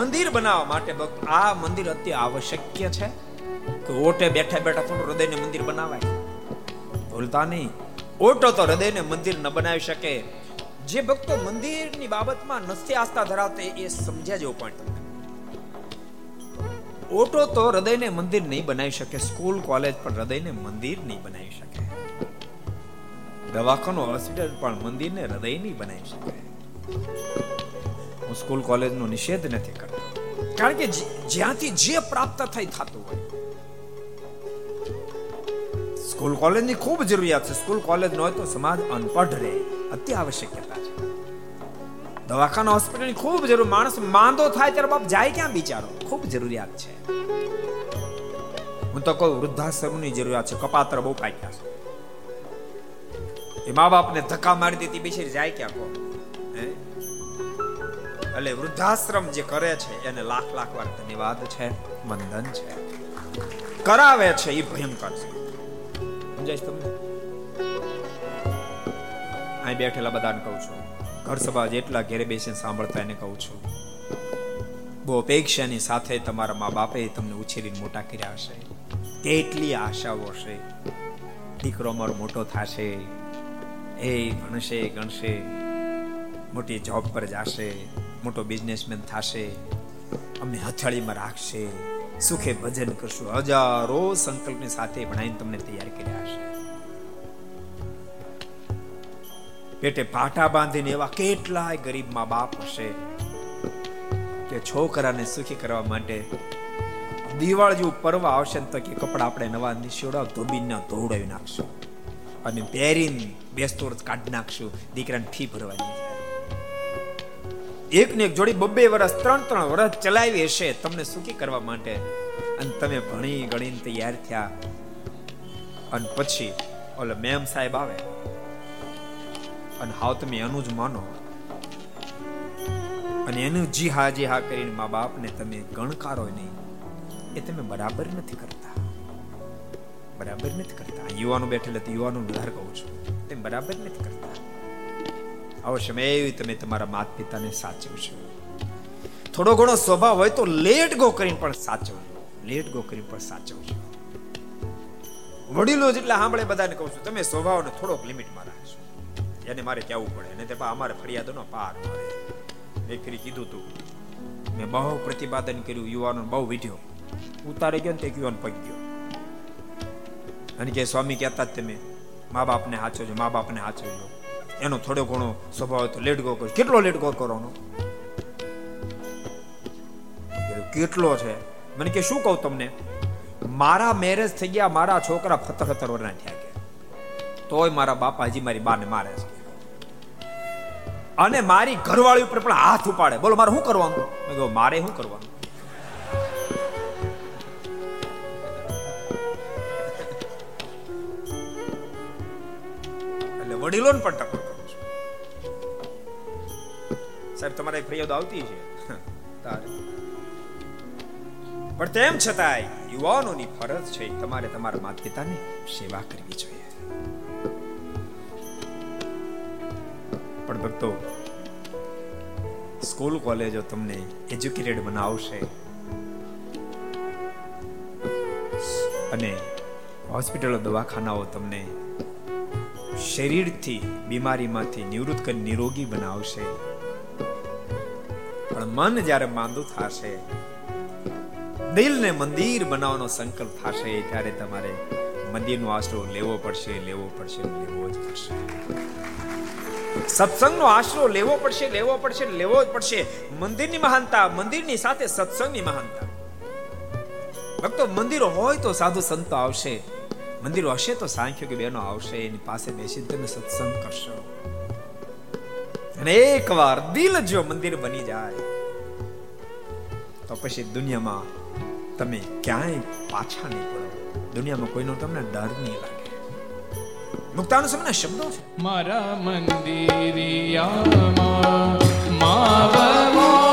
Speaker 2: મંદિર બનાવવા માટે આ મંદિર અતિ આવશ્યક છે કે ઓટે બેઠા બેઠા થોડું હૃદયને મંદિર બનાવાય. ભૂલતા નહીં. ઓટો તો હૃદયને મંદિર ન બનાવી શકે. જે ભક્તો મંદિરની બાબતમાં નથી આસ્થા ધરાવતે એ સમજ્યા જેવું પણ. ઓટો તો હૃદયને મંદિર નહીં બનાવી શકે. સ્કૂલ, કોલેજ પણ હૃદયને મંદિર નહીં બનાવી શકે. દવાખાનું, હોસ્પિટલ પણ મંદિરને હૃદય નહીં બનાવી શકે. હું સ્કૂલ કોલેજનો નિષેધ નથી કરતો. કારણ કે જ્યાંથી જે પ્રાપ્ત થઈ થતું હોય. સ્કૂલ કોલેજની ખૂબ જરૂરિયાત છે. સ્કૂલ કોલેજ ન હોય તો સમાજ અનપઢ રહે. અતિ આવશ્યકતા છે. દવાખાના, હોસ્પિટલની ખૂબ જરૂર. માણસ માંદો થાય ત્યારે બાપ જાય ક્યાં બિચારો? ખૂબ જરૂરિયાત છે. હું તો કહું, વૃદ્ધાશ્રમની જરૂરિયાત છે. કપાત્ર બહુ પાક્યા છે. એ મા બાપને ધક્કા મારી દીધી બિચારી જાય ક્યાં કહો એટલે વૃદ્ધાશ્રમ જે કરે છે, એને લાખ લાખ વાર ધન્યવાદ છે, વંદન છે. કરાવે છે એ ભયંકર છે. સમજાય તમને? અહીં બેઠેલા બધાને કહું છું. ઘર સભા જેટલા ઘેરે બેસીને સાંભળતા એને કહું છું. બહુ અપેક્ષાની સાથે તમારા મા બાપે તમને ઉછેરીને મોટા કર્યા હશે. કેટલી આશાઓ હશે. દીકરો અમારો મોટો થશે. એ ભણશે, ગણશે. મોટી જોબ પર જશે. મોટો બિઝનેસમેન થશે, અમને હથેળીમાં રાખશે, સુખે ભજન કરશું. હજારો સંકલ્પની સાથે ભણાવીને તમને તૈયાર કર્યા હશે. પેટે પાટા બાંધીને એવા કેટલાય ગરીબ મા બાપ હશે કે છોકરાને સુખી કરવા માટે દિવાળ જેવું પર્વ આવશે તો કે કપડા આપણે નવા નિશોડા ધોબીને ધોવડાવી નાખશું. અને પહેરીને બેસતો કાઢી નાખશું. દીકરાને ફી ભરવાની એક ને એક જોડી બબ્બે વર્ષ ત્રણ ત્રણ વર્ષ ચલાવી હશે તમને સુખી કરવા માટે. અને તમે ભણી ગણીને તૈયાર થયા. અને પછી ઓલો મેમ સાહેબ આવે. અને હાવ તમે એનું જ માનો. અને એનું જી હા જી હા કરીને મા બાપને તમે ગણકારો નહીં. એ તમે બરાબર નથી કરતા. બરાબર નથી કરતા. યુવાનો બેઠેલા તો યુવાનો વધારે કહું છું. તેમ બરાબર નથી કરતા. અવશ્ય એવી તમે તમારા માત પિતાને સાચવશો થોડો ઘણો સ્વભાવ હોય તો લેટ ગો કરીને પણ સાચવજો લેટ ગો કરીને પણ સાચવજો વડીલો જેટલા સાંભળે બધાને કહું છું, તમે સ્વભાવને થોડોક લિમિટમાં રાખશો એને મારે કહેવું પડે અને તે અમારે ફરિયાદોનો પાર મળે મેં ફરી કીધું તું, મેં બહુ પ્રતિપાદન કર્યું યુવાનો બહુ વિધ્યો ઉતારે ગયો ને તે યુવાન પગ ગયો. અને કે સ્વામી કહેતા જ તમે, મા બાપને હાચવજો, મા બાપને હાચવજો. એનો થોડો ઘણો સ્વભાવ લેટ ગો કરો કેટલો લેટ ગો કરવાનો? કેટલો છે? મને કે શું કહું તમને? મારા મેરેજ થઈ ગયા, મારા છોકરા ફતર ફતર વરના થયા કે. તોય મારા બાપાજી મારી બાને મારે છે. અને મારી ઘરવાળી ઉપર પણ હાથ ઉપાડે. બોલો, મારે શું કરવાનું? મેં કહ્યું મારે શું કરવાનું? એટલે વડીલોને પણ ટકોર. સાહેબ, તમારે ફરિયાદ આવતી છે? પણ તેમ છતાંય યુવાનોની ફરજ છે તમારે તમારા માતા પિતાની સેવા કરવી જોઈએ. પણ ભક્તો, સ્કૂલ કોલેજો તમને એજ્યુકેટેડ બનાવશે. અને હોસ્પિટલો, દવાખાનાઓ તમને શરીરથી બીમારીમાંથી નિવૃત્ત કરી નિરોગી બનાવશે. પણ મન જ્યારે માંદું થશે, દિલને મંદિર બનાવવાનો સંકલ્પ થશે, ત્યારે તમારે મંદિરનો આશરો લેવો પડશે લેવો પડશે, લેવો જ પડશે. સત્સંગનો આશરો લેવો પડશે લેવો પડશે, લેવો જ પડશે. મંદિરની મહાનતા, મંદિરની સાથે સત્સંગની મહાનતા. ભક્તો, મંદિરો હોય તો સાધુ સંતો આવશે. મંદિરો હશે તો સાંખ્યો કે બેનો આવશે, એની પાસે બેસીને તમે સત્સંગ કરશો. અને એકવાર દિલ જો મંદિર બની જાય તો પછી દુનિયામાં તમે ક્યાંય પાછા નહીં પડો. દુનિયામાં કોઈનો તમને ડર નહીં લાગે. મુક્તાનો સમયના શબ્દો છે?
Speaker 1: મારા મંદિરિયામાં માવ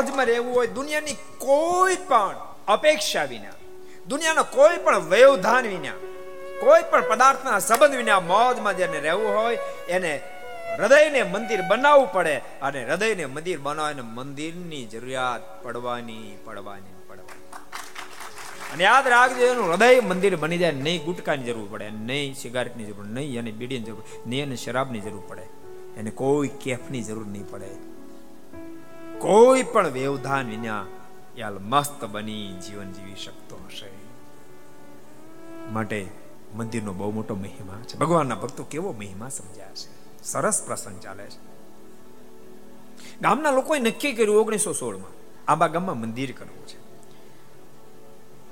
Speaker 2: મોજમાં રહેવું હોય દુનિયાની કોઈ પણ અપેક્ષા વિના, દુનિયાનો કોઈ પણ વ્યવધાન વિના, કોઈ પણ પદાર્થના સંબંધ વિના મોજમાં જેને રહેવું હોય, એને હૃદયને મંદિર બનાવવું પડે અને હૃદયને મંદિર બનાવીને મંદિરની જરૂરિયાત પડવાની પડવાની પડવાની. અને યાદ રાખજો, એનું હૃદય મંદિર બની જાય નહીં ગુટકાની જરૂર પડે નહીં સિગારેટની જરૂર નહીં એને બીડીની જરૂર નહીં એને શરાબની જરૂર પડે, એને કોઈ કેફની જરૂર નહીં પડે. કોઈ પણ વ્યવધાન વિના યાલ મસ્ત બની જીવન જીવી શકતો હશે. માટે મંદિરનો બહુ મોટો મહિમા છે. ભગવાનના ભક્તો કેવો મહિમા સમજ્યા છે સરસ પ્રસંગ ચાલે છે. ગામના લોકોએ નક્કી કર્યું ઓગણીસો સોળમાં આંબા ગામમાં મંદિર કરવું છે.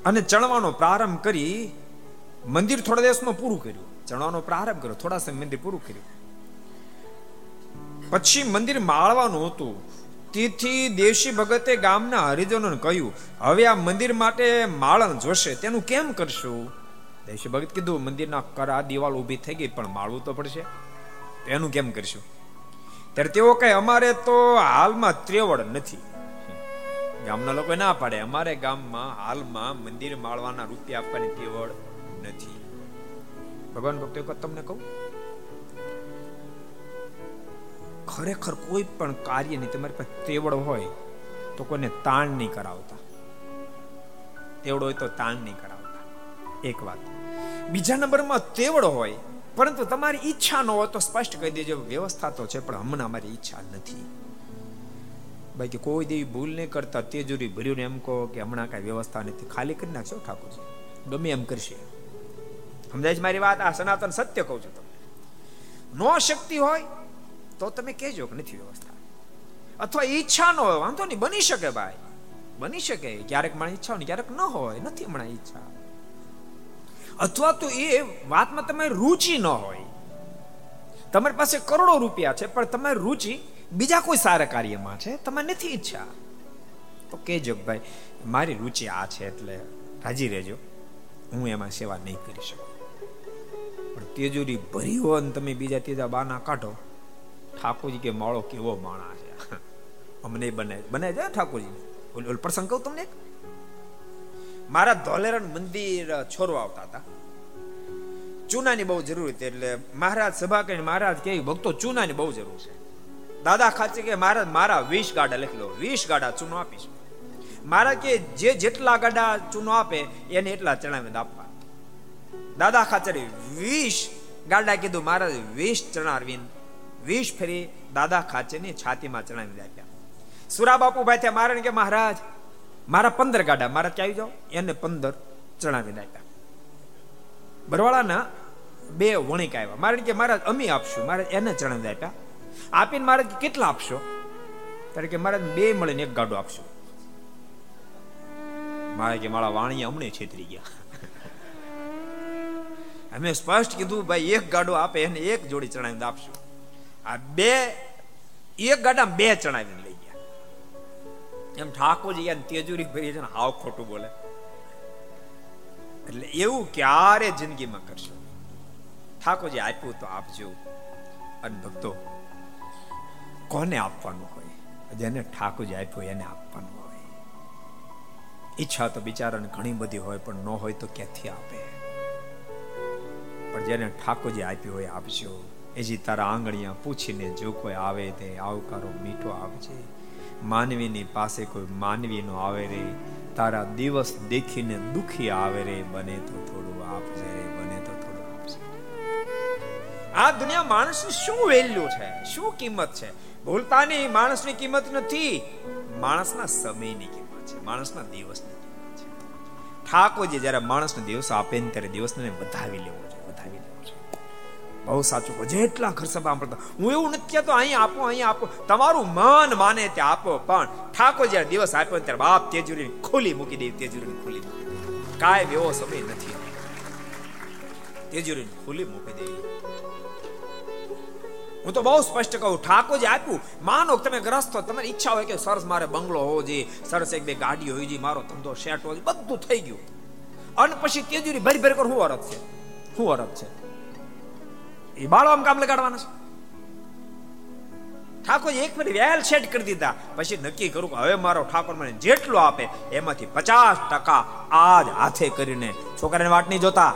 Speaker 2: અને ચણવાનો પ્રારંભ કરી મંદિર થોડા દિવસમાં પૂરું કર્યું. ચણવાનો પ્રારંભ કર્યો, થોડા સમય મંદિર પૂરું કર્યું. પછી મંદિર માળવાનું હતું. તેથી દેશી ભગતે ગામના હરિજનોને કહ્યું, હવે આ મંદિર માટે માળણ જોશે, તેનું કેમ કરશું? દેશી ભગત કીધું, મંદિરના કરા દિવાલ ઊભી થઈ ગઈ, પણ માળવું તો પડશે. એનું કેમ કરશું? ત્યારે તેઓ કહે, અમારે તો હાલમાં ત્રેવડ નથી. ગામના લોકો ના પાડે, અમારે ગામમાં હાલમાં મંદિર માળવાના રૂપિયા આપવાની ત્રેવડ નથી. ભગવાન ભક્તો તમને કહું ખરેખર કોઈ પણ કાર્યની તમારી પાસે તેવડ હોય તો કોઈને તાણ નહીં કરાવતા. તેવડ હોય તો તાણ નહીં કરાવતા. એક વાત. બીજા નંબરમાં તેવડ હોય, પરંતુ તમારી ઈચ્છા ન હોય તો સ્પષ્ટ કહી દેજો, વ્યવસ્થા તો છે, પણ હમણાં અમારી ઈચ્છા નથી. બાકી કોઈ દેવી ભૂલ નહીં કરતા, તેજુરી ભર્યું એમ કહો કે હમણાં કાંઈ વ્યવસ્થા નથી. ખાલી કરી નાખશો ઠાકોરજી. ગમે એમ કરશે. સમજાય છે મારી વાત? આ સનાતન સત્ય કહું છું તમને. નો શક્તિ હોય તો તમે કહેજો કે નથી વ્યવસ્થા. અથવા ઈચ્છા ન હોય, વાંધો નહીં, બની શકે ભાઈ. બની શકે. ક્યારેક મને ઈચ્છા હોય ક્યારેક ન હોય, નથી હમણાં ઈચ્છા. અથવા તો એ વાતમાં તમારી રુચિ ન હોય. તમારી પાસે કરોડો રૂપિયા છે, પણ તમારી રુચિ બીજા કોઈ સારા કાર્યમાં છે તમારે નથી ઈચ્છા. તો કહેજો ભાઈ, મારી રુચિ આ છે એટલે રાજી રહેજો. હું એમાં સેવા નહીં કરી શકું. પણ તેજુરી ભરી હોય તમે બીજા ત્રીજા બાના કાઢો. ઠાકોરજી કે માળો કેવો માણા છે? [LAUGHS] અમને બને બને છે ઠાકોરજી? ઓલ પ્રસંગ કહું તમને મારા ધોલેરણ મંદિર છોરવા આવતા હતા. ચૂનાની બહુ જરૂર હતી, એટલે મહારાજ સભા કરીને મહારાજ કે, ભક્તો, ચૂનાની બહુ જરૂર છે. દાદા ખાચે કે મહારાજ મારા વીસ ગાડા લખી લો, વીસ ગાડા ચૂનો આપીશ. મહારાજ કે, જે જેટલા ગાડા ચૂનો આપે, એને એટલા ચણા આપવા દાદા ખાચરે વીસ ગાડા કીધું, મહારાજ વીસ ચણા અરવિંદ વીસ ફેરી દાદા ખાચરની છાતીમાં ચણાવી આપ્યા સુરા બાપુ ભાઈ ત્યાં મારે કે મહારાજ, મારા પંદર ગાડા, મારા ત્યાં આવી જાઓ. એને પંદર ચણાવી આપ્યા બરવાળાના બે વણિક આવ્યા. મારે કે મહારાજ, અમી આપશું. મારે એને ચણાવી આપ્યા આપીને મારે કેટલા આપશો? ત્યારે કે મારે બે મળીને એક ગાડો આપશો. મારે કે, મારા વાણી હમણે છેતરી ગયા. [LAUGHS] અમે સ્પષ્ટ કીધું, ભાઈ, એક ગાડો આપે એને એક જોડી ચણાવીને આપશું. આ બે, એક ગાડા બે ચણાવીને લઈ ગયા. એમ ઠાકોરજી યાર તેજુરી ભરી છે ને હાવ ખોટું બોલે. એટલે એવું ક્યારે જિંદગીમાં કરશો? ઠાકોરજી આપ્યું તો આપજો. અને ભક્તો, કોને આપવાનું હોય? જેને ઠાકોરજી આપ્યું એને આપવાનું હોય. ઈચ્છા તો બિચારાને ઘણી બધી હોય, પણ ન હોય તો ક્યાંથી આપે? પણ જેને ઠાકોરજી આપ્યું હોય આપજો. એજી તારા આંગળીયા પૂછીને જો કોઈ આવે તે આવકારો મીઠો આપજે. માનવીની પાસે કોઈ માનવી નો આવે રે. તારા દિવસ દેખીને દુખી આવે રે. બને તો થોડું આપજે રે, બને તો થોડું આપજે. આ દુનિયા માણસનું શું વેલ્યુ છે? શું કિંમત છે? ભૂલતા નહીં માણસની કિંમત નથી. માણસના સમયની કિંમત છે. માણસના દિવસની કિંમત છે. ઠાકોરજી જ્યારે માણસને દિવસ આપે ને ત્યારે દિવસને વધાવી લેવો. બહુ સાચું કહો, જેટલા ખર્ચ સાંભળતા. હું એવું નથી કહેતો અહીંયા આપો અહીંયા આપો. તમારું મન માને ત્યાં આપો, પણ ઠાકોર જ્યારે દિવસ આપ્યો ત્યારે બાપ તેજુરી ખોલી મૂકી દે તેજુરી ખોલી કાંઈ એવો સમય નથી. તેજુરી ખોલી મૂકી દેવી હું તો બહુ સ્પષ્ટ કહું ઠાકોર જે આપ્યું. માનો તમે ગ્રસ્ત હો, તમારી ઈચ્છા હોય કે સરસ મારે બંગલો હોવો જોઈએ, સરસ એક બે ગાડી હોવી જોઈએ, મારો ધંધો શેટ હોવો બધું થઈ ગયું. અને પછી તેજુરી ભરી ભરી કર હું અરજ છે? શું અરજ છે? એ બાળો આમ કામ લગાડવાના છે. ઠાકોર એક મિનિટ વેલ સેટ કરી દીધા. પછી નક્કી કરું કે હવે મારો ઠાકોર મને જેટલો આપે એમાંથી પચાસ ટકા આજ હાથે કરીને. છોકરાને વાટ નહીં જોતા.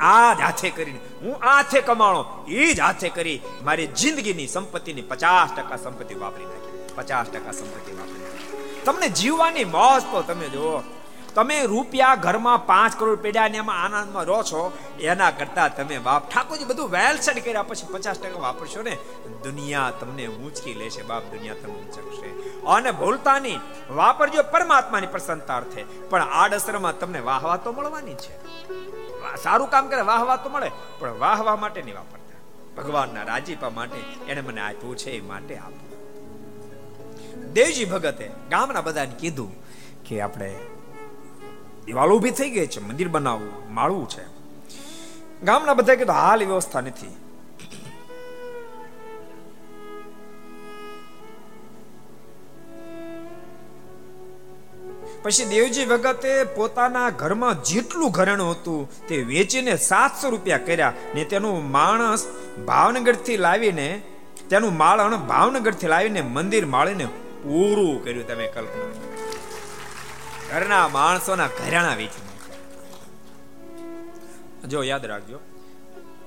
Speaker 2: આજ હાથે કરીને. હું હાથે કમાણો. એ જ હાથે કરી મારી જિંદગીની સંપત્તિની પચાસ ટકા સંપત્તિ વાપરી નાખી. પચાસ ટકા સંપત્તિ વાપરી નાખી. તમને જીવવાની મોજ તો તમે જુઓ. તમે રૂપિયા ઘરમાં પાંચ કરોડ પેડ્યા ને એમાં આનંદમાં રહો છો, એના કરતા તમે બાપ ઠાકોરજી બધું વેલસેટ કર્યા પછી પચાસ ટકા વાપરશો ને, દુનિયા તમને ઊંચકી લેશે, બાપ દુનિયા તમને ઊંચકશે. અને ભૂલતા વાપરજો પરમાત્માની પ્રસન્નતા અર્થે પણ આડઅસરમાં તમને વાહવા તો મળવાની છે. સારું કામ કરે, વાહવા તો મળે, પણ વાહવા માટે નહીં વાપરતા. ભગવાનના રાજીપા માટે એને મને આપ્યું છે, એ માટે આપવું દેવજી ભગતે ગામના બધાને કીધું કે આપણે દિવાલો ઊભી થઈ ગઈ છે, મંદિર બનાવવું માળવું છે. ગામના બધા કીધું હાલ વ્યવસ્થા નથી. પછી દેવજી ભગતે પોતાના ઘરમાં જેટલું ઘરેણું હતું, તે વેચીને સાતસો રૂપિયા કર્યા ને તેનું માણસ ભાવનગરથી લાવીને, તેનું માળણ ભાવનગરથી લાવીને મંદિર માળીને પૂરું કર્યું તમે કલ્પના. ઘરના માણસોના ઘરેણા વેચી જો યાદ રાખજો,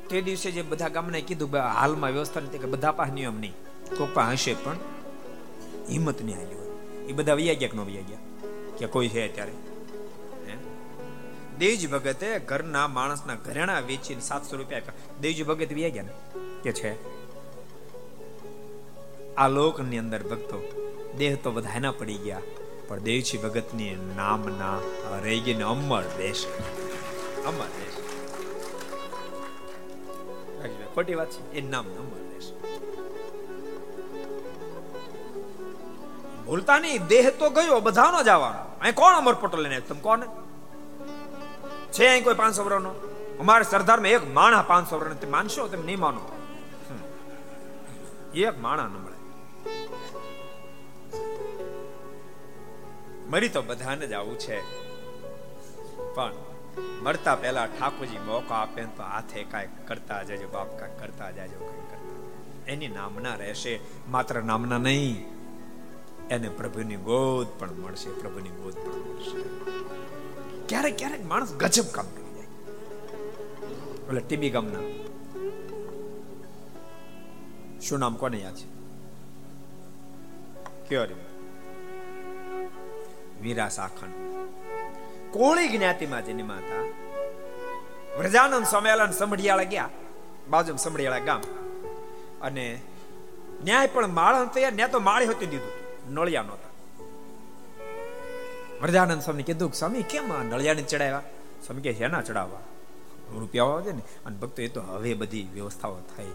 Speaker 2: તે દિવસે જે બધા ગામને કીધું હાલમાં વ્યવસ્થા નથી કે બધા પાસે નિયમ નહીં, કોક હશે પણ હિંમત નહીં આવી હોય. એ બધા વૈયા ગયા કે ન વૈયા ગયા? કે કોઈ છે અત્યારે? દેવજી ભગતે ઘરના માણસના ઘરેણા વેચીને સાતસો રૂપિયા આપ્યા. દેવજી ભગત વ્યા ગયા ને? કે છે? આ લોકની અંદર ભક્તો, દેહ તો બધાના પડી ગયા. પણ દેવજી ભગતની નામના રહી ગઈને અમર દેશ. અમર દેશ. ખોટી વાત છે, એ નામ અમર દેશ. ભૂલતા નહીં દેહ તો ગયો, બધાનો જવાનો અહીં કોણ અમર પટેલ લઈને તમે કોણ? છે અહીં કોઈ પાંચસો વર્ષનો અમારે સરદારમાં એક માણા પાંચસો વર્ષ માનશો? તમે નહીં માનો? એક માણા ન મરી તો બધાને જ આવું છે. પણ મરતા પહેલા ઠાકોરજી મોકો આપે તો હાથે કાંઈક કરતા જજો, બાપ કાંઈક કરતા જજો કઈ કરતા એની નામના રહેશે, માત્ર નામના નહીં, એને પ્રભુની ગોદ પણ મળશે, પ્રભુની ગોદ પણ મળશે. ક્યારેક ક્યારેક માણસ ગજબ કામ કરી જાય. ઓલે ટીબી ગામના. શું નામ કોને યાદ છે? કયો વીરા સાખણ કોળી જ્ઞાતિમાં જેની હતા, વ્રજાનંદ સંમેલન સમઢિયાળા ગયા બાજુ સમઢિયાળા ગામ. અને ન્યાય પણ માળ તૈયાર ન્યા તો માળી હતી દીધું, નળિયા નહોતા. વ્રજાનંદ સ્વામી કીધું સ્વામી, કેમ આ નળિયાને ચડાવ્યા? સ્વામી કે શેના ચડાવવા. રૂપિયા આવે ને. અને ભક્તો, એ તો હવે બધી વ્યવસ્થાઓ થઈ.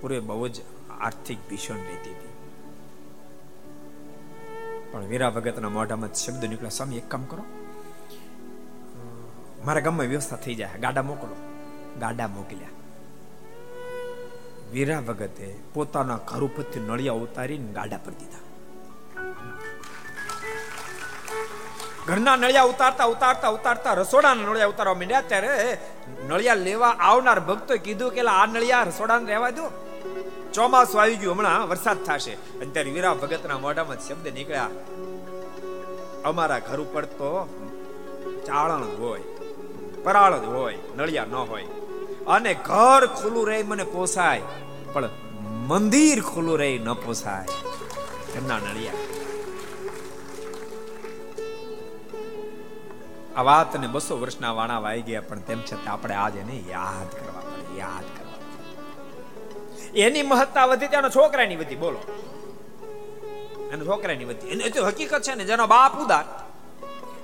Speaker 2: પૂરે બહુ જ આર્થિક ભીષણ રહેતી હતી. પણ વીરા ભગતના મોઢામાં શબ્દ નીકળ્યા સ્વામી, એક કામ કરો. મારા ગામમાં વ્યવસ્થા થઈ જાય. ગાડા મોકલો. ગાડા મોકલ્યા. વીરા ભગતે પોતાના ઘર ઉપરથી નળિયા ઉતારીને ગાડા પર દીધા. ઘરના નળિયા ઉતારતા ઉતારતા ઉતારતા રસોડાના નળિયા ઉતારવા માંડ્યા. ત્યારે નળિયા લેવા આવનાર ભક્તો કીધું કે આ નળિયા રસોડાને રહેવા દો. ચોમાસું આવી ગયું, હમણાં વરસાદ થશે. અત્યારે વીરા ભગતના મોઢામાં શબ્દ નીકળ્યા. અમારા ઘર ઉપર તો ચાળણ હોય, પરાળ હોય, નળિયા ન હોય. અને ઘર ખુલ્લું રહે મને પોસાય, પણ મંદિર ખુલ્લું રહે ન પોસાય. એમના નળિયા. આ વાત ને બસો વર્ષના વાણા વાઈ ગયા, પણ તેમ છતાં આપણે આજે યાદ કરવા પડે, યાદ કરવા એની મહત્તા વધી તેના છોકરાની વધી, બોલો. એનો છોકરાની વધી. એને તો હકીકત છે ને, જેનો બાપ ઉદાર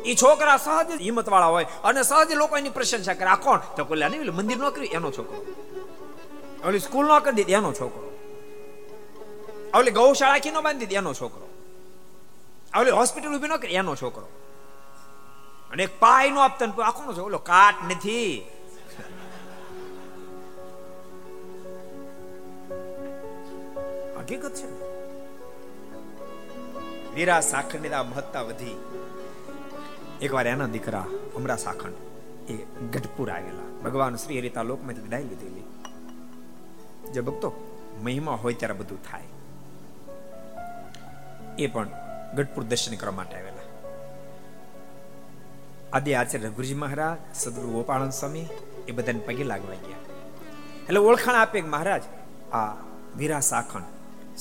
Speaker 2: એ છોકરા સહજ હિંમત વાળા હોય અને સહજ લોકો એની પ્રશંસા કરે. આ કોણ? તો કોઈ નહીં મંદિર નો કર્યું? એનો છોકરો. ઓલી સ્કૂલ નો કરી દીધી? એનો છોકરો. ઓલી ગૌશાળા આખી નો બાંધી દીધી? એનો છોકરો. ઓલી હોસ્પિટલ ઊભી ન કરી? એનો છોકરો. અને એક પાય નો આપતા આખો નો છોકરો કાટ નથી. હકીકત છે વીરા સાખંડ મહત્તા વધી. એકવાર એના દીકરા અમરા સાખંડ એ ગઢપુર આવેલા. ભગવાન શ્રી હરિતા લોકમાંથી વિદાય લીધેલી. જે ભક્તો મહિમા હોય ત્યારે બધું થાય. એ પણ ગઢપુર દર્શન કરવા માટે આવેલા. આદિ આચાર્ય રઘુજી મહારાજ, સદગુરુ ગોપાળન સ્વામી એ બધાને પગે લાગવા ગયા. એટલે ઓળખાણ આપે મહારાજ, આ વીરા સાખણ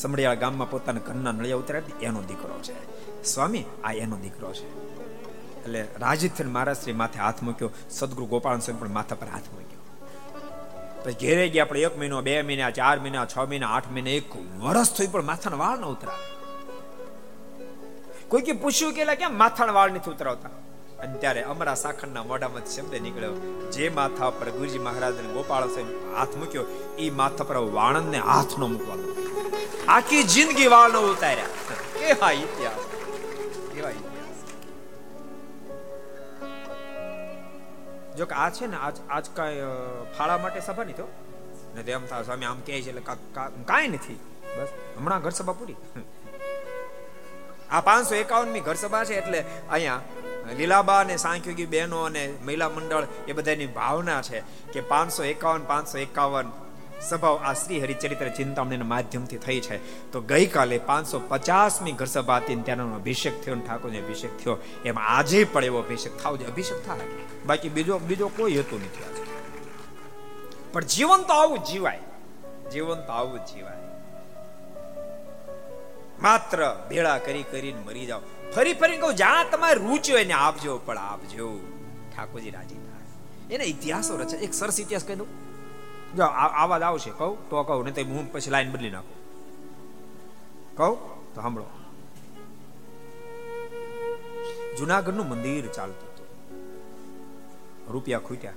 Speaker 2: સમડિયાળ ગામમાં પોતાના ઘરના નળિયા ઉતર્યા એનો દીકરો છે. સ્વામી, આ એનો દીકરો છે. એટલે રાજીત મહારાજ શ્રી માથે હાથ મૂક્યો. સદગુરુ ગોપાલ સ્વામી પણ માથા પર હાથ મૂક્યો. પછી ઘેરે ગયા, આપણે એક મહિનો, બે મહિના, ચાર મહિના, છ મહિના, આઠ મહિના, એક વર્ષ થયું પણ માથાના વાળ ન ઉતરાવે કોઈ કે પૂછ્યું કે કેમ માથાના વાળ નથી ઉતરાવતા? અને ત્યારે અમરા સાખણના મોઢામાંથી શબ્દ નીકળ્યો. જે માથા પર ગુરુજી મહારાજ ગોપાળ હાથ મૂક્યો એ માથા પર વાણંદને હાથ નો મૂકવાનો. આખી જિંદગી વાળનો ઉતાર્યા. કેવા ઇતિહાસ. કેવા ઇતિહાસ. જો કે આ છે ને, આજ આજ કાંઈ ફાળા માટે સભા નહીં તો? ને તેમ થાય, સ્વામી, આમ કહે છે એટલે કાંઈ નથી. બસ, હમણાં ઘર સભા પૂરી. આ પાંચસો એકાવનની ઘર સભા છે એટલે અહીંયા લીલાબા અને સાંખ્યોગી બહેનો અને મહિલા મંડળ એ બધાની ભાવના છે કે પાંચસો એકાવન પાંચસો એકાવન સભા આ શ્રી હરિચરિત્ર ચિંતામણીના માધ્યમથી થઈ છે. તો ગઈકાલે પાંચસો પચાસમી ઘર સભા હતી અભિષેક થયો ઠાકોરને અભિષેક થયો. એમાં આજે પણ એવો અભિષેક થાવ અભિષેક થાય. બાકી બીજો બીજો કોઈ હેતુ નથી પણ જીવન તો આવું જીવાય. જીવન તો આવું જીવાય. માત્ર ભેળા કરી કરીને મરી જાઓ. ફરી ફરી કહું, જ્યાં તમારે રૂચી હોય ને આપજો, પણ આપજો. ઠાકોરજી રાજી થાય. એના ઇતિહાસો રચે. એક સરસ ઇતિહાસ કહી દઉં. જો આવાજ આવશે, કહું? તો કહું નહીં તો હું પછી લાઈન બદલી નાખું. કહું? તો સાંભળો. જુનાગઢનું મંદિર ચાલતું હતું. રૂપિયા ખૂટ્યા.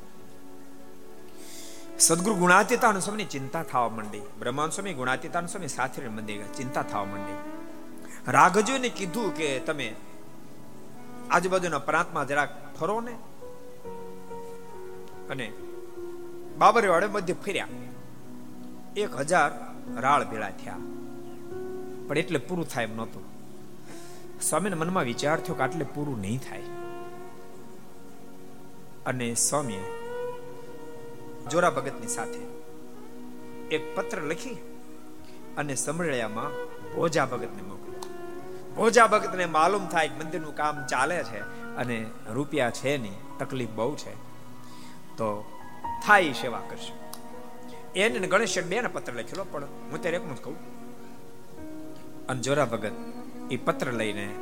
Speaker 2: સદગુરુ ગુણાતીતાન સ્વામીની ચિંતા થવા માંડી. બ્રહ્માન સ્વામી ગુણાતીતાન સ્વામી સાથે મંદિર ચિંતા થવા માંડી. રાઘજોને કીધું કે તમે આજુબાજુના પ્રાંતમાં જરાક ફરો ને. અને બાબરે બધે ફર્યા. એક હજાર રાળ ભેળા થયા. પણ એટલે પૂરું થાય એમ નહોતું. સ્વામીના મનમાં વિચાર થયો કે આટલે પૂરું નહીં થાય. અને સ્વામીએ જોરા ભગતની સાથે એક પત્ર લખી અને સમરળિયામાં ભોજા ભગતને મોકલ્યો. ભોજા ભગતને માલુમ થાય કે મંદિરનું કામ ચાલે છે અને રૂપિયા છે નહીં, તકલીફ બહુ છે. તો થાય સેવા કરશે. એને ગણેશ બે ને પત્ર લખેલો, પણ હું ત્યારે એક જ કહું. અને જોરા ભગત એ પત્ર લઈને